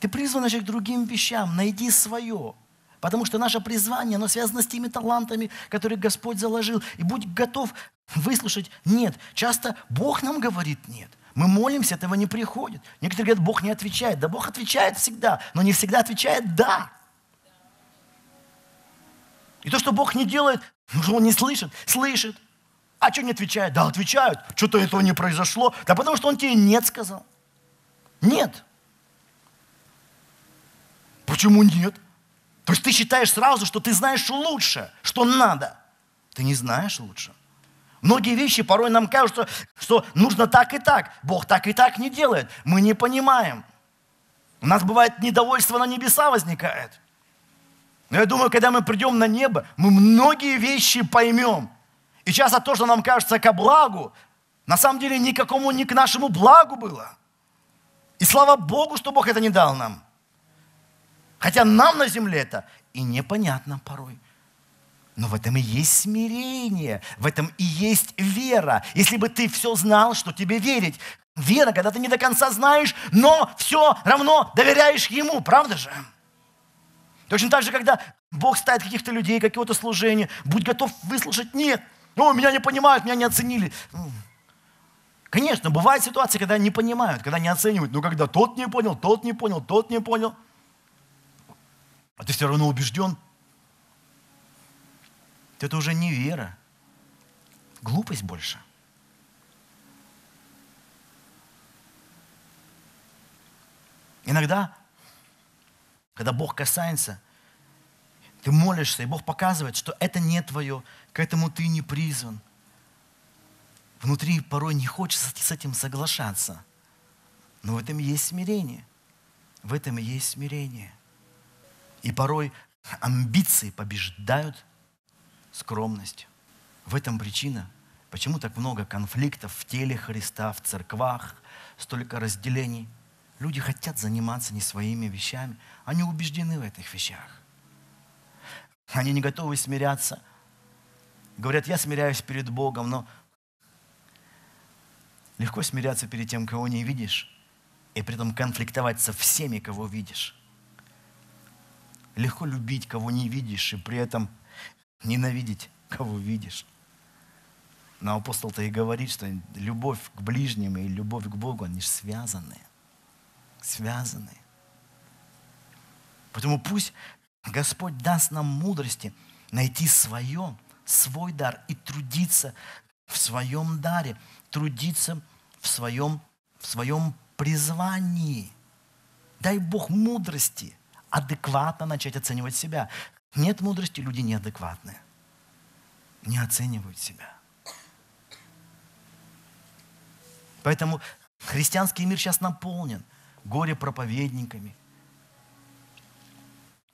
Ты призван к другим вещам. Найди свое. Потому что наше призвание, оно связано с теми талантами, которые Господь заложил. И будь готов выслушать «нет». Часто Бог нам говорит «нет». Мы молимся, этого не приходит. Некоторые говорят, Бог не отвечает. Да Бог отвечает всегда, но не всегда отвечает «да». И то, что Бог не делает, ну, что Он не слышит, слышит. А что не отвечает? Да, отвечают. Что-то этого не произошло. Да потому что Он тебе нет сказал. Нет. Почему нет? То есть ты считаешь сразу, что ты знаешь лучше, что надо. Ты не знаешь лучше. Многие вещи порой нам кажутся, что нужно так и так. Бог так и так не делает. Мы не понимаем. У нас бывает недовольство на небеса возникает. Но я думаю, когда мы придем на небо, мы многие вещи поймем. И часто то, что нам кажется ко благу, на самом деле никакому не к нашему благу было. И слава Богу, что Бог это не дал нам. Хотя нам на земле это и непонятно порой. Но в этом и есть смирение, в этом и есть вера. Если бы ты все знал, что тебе верить. Вера, когда ты не до конца знаешь, но все равно доверяешь Ему, правда же? Точно так же, когда Бог ставит каких-то людей, какое-то служение, будь готов выслушать, нет, ну, меня не понимают, меня не оценили. Конечно, бывают ситуации, когда не понимают, когда не оценивают, но когда тот не понял, тот не понял, тот не понял, а ты все равно убежден – то это уже не вера, глупость больше. Иногда, когда Бог касается, ты молишься, и Бог показывает, что это не твое, к этому ты не призван. Внутри порой не хочется с этим соглашаться. Но в этом есть смирение. В этом и есть смирение. И порой амбиции побеждают скромность. В этом причина, почему так много конфликтов в теле Христа, в церквах, столько разделений. Люди хотят заниматься не своими вещами, они убеждены в этих вещах. Они не готовы смиряться. Говорят, я смиряюсь перед Богом, но легко смиряться перед тем, кого не видишь, и при этом конфликтовать со всеми, кого видишь. Легко любить, кого не видишь, и при этом ненавидеть, кого видишь. Но апостол-то и говорит, что любовь к ближним и любовь к Богу, они же связаны. Связаны. Поэтому пусть Господь даст нам мудрости найти свое, свой дар и трудиться в своем даре, трудиться в своем, в своем призвании. Дай Бог мудрости адекватно начать оценивать себя. Нет мудрости, люди неадекватные. Не оценивают себя. Поэтому христианский мир сейчас наполнен горе-проповедниками,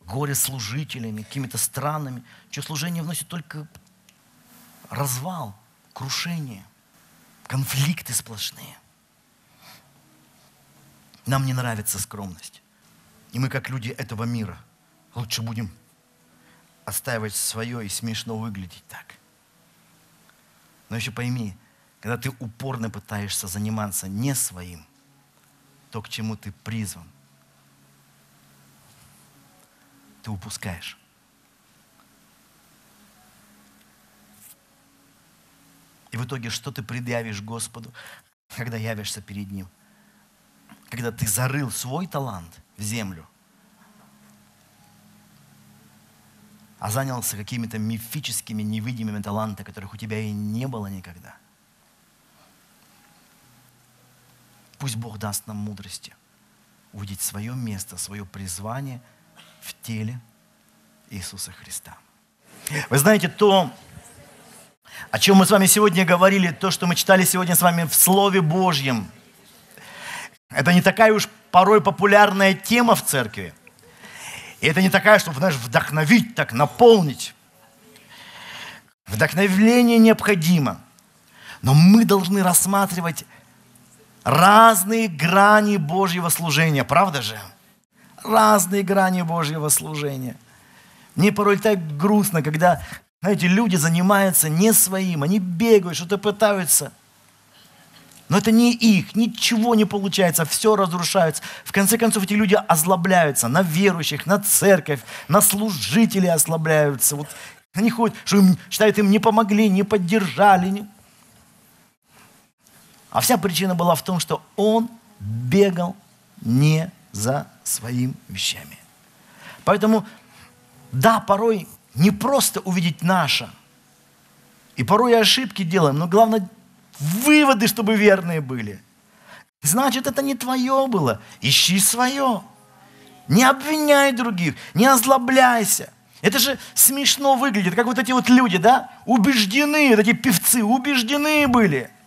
горе-служителями, какими-то странами, чье служение вносит только развал, крушение, конфликты сплошные. Нам не нравится скромность. И мы, как люди этого мира, лучше будем отстаивать свое и смешно выглядеть так. Но еще пойми, когда ты упорно пытаешься заниматься не своим, то, к чему ты призван, ты упускаешь. И в итоге что ты предъявишь Господу, когда явишься перед Ним? Когда ты зарыл свой талант в землю, а занялся какими-то мифическими, невидимыми талантами, которых у тебя и не было никогда. Пусть Бог даст нам мудрости увидеть свое место, свое призвание в теле Иисуса Христа. Вы знаете, то, о чем мы с вами сегодня говорили, то, что мы читали сегодня с вами в Слове Божьем, это не такая уж порой популярная тема в церкви. И это не такая, чтобы, знаешь, вдохновить, так наполнить. Вдохновление необходимо. Но мы должны рассматривать разные грани Божьего служения, правда же? Разные грани Божьего служения. Мне порой так грустно, когда, знаете, люди занимаются не своим, они бегают, что-то пытаются. Но это не их, ничего не получается, все разрушается. В конце концов, эти люди озлобляются на верующих, на церковь, на служителей ослабляются. Вот они ходят, что им, считают, им не помогли, не поддержали. Не... А вся причина была в том, что он бегал не за своими вещами. Поэтому, да, порой не просто увидеть наше. И порой ошибки делаем, но главное выводы, чтобы верные были. Значит, это не твое было. Ищи свое. Не обвиняй других, не озлобляйся. Это же смешно выглядит, как вот эти вот люди, да, убеждены, вот эти певцы, убеждены были –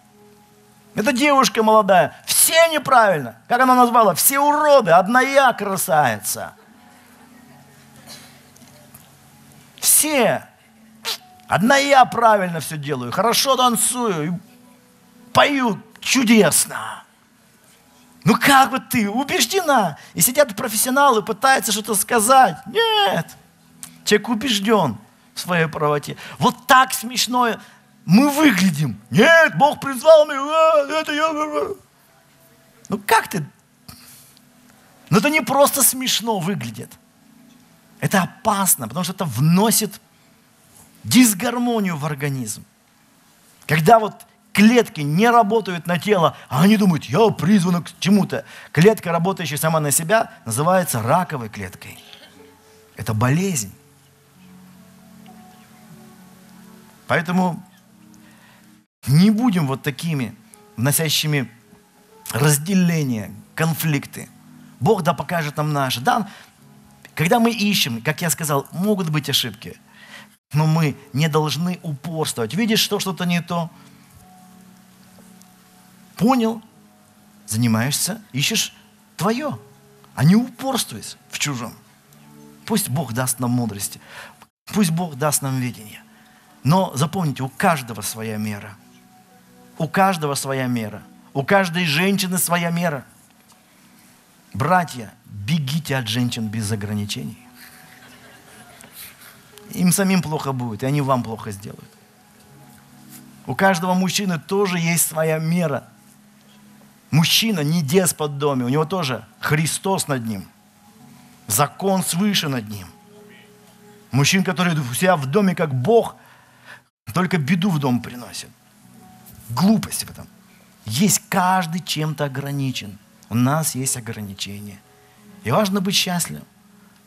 эта девушка молодая, все неправильно. Как она назвала? Все уроды, одна я красавица. Все. Одна я правильно все делаю, хорошо танцую, пою чудесно. Ну как вот ты убеждена? И сидят профессионалы, пытаются что-то сказать. Нет. Человек убежден в своей правоте. Вот так смешно мы выглядим. Нет, Бог призвал меня, это я. Ну как ты? Ну это не просто смешно выглядит. Это опасно, потому что это вносит дисгармонию в организм. Когда вот клетки не работают на тело, а они думают, я призван к чему-то. Клетка, работающая сама на себя, называется раковой клеткой. Это болезнь. Поэтому не будем вот такими, вносящими разделение, конфликты. Бог да покажет нам наше. Да, когда мы ищем, как я сказал, могут быть ошибки, но мы не должны упорствовать. Видишь, что что-то не то, понял, занимаешься, ищешь твое, а не упорствуй в чужом. Пусть Бог даст нам мудрости, пусть Бог даст нам видение. Но запомните, у каждого своя мера. У каждого своя мера. У каждой женщины своя мера. Братья, бегите от женщин без ограничений. Им самим плохо будет, и они вам плохо сделают. У каждого мужчины тоже есть своя мера. Мужчина не деспот в доме, у него тоже Христос над ним. Закон свыше над ним. Мужчин, который у себя в доме как Бог, только беду в дом приносит глупость в этом. Есть каждый чем-то ограничен. У нас есть ограничения. И важно быть счастливым.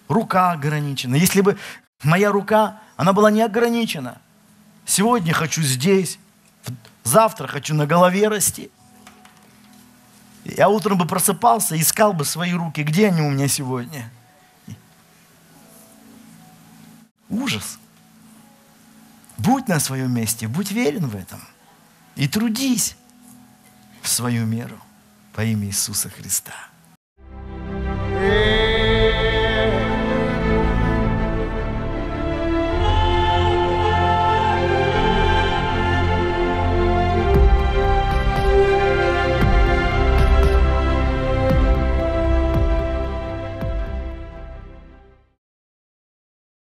Рука ограничена. Если бы моя рука, она была не ограничена. Сегодня хочу здесь, завтра хочу на голове расти. Я утром бы просыпался, искал бы свои руки, где они у меня сегодня. Ужас. Будь на своем месте, будь верен в этом. И трудись в свою меру во имя Иисуса Христа. Э,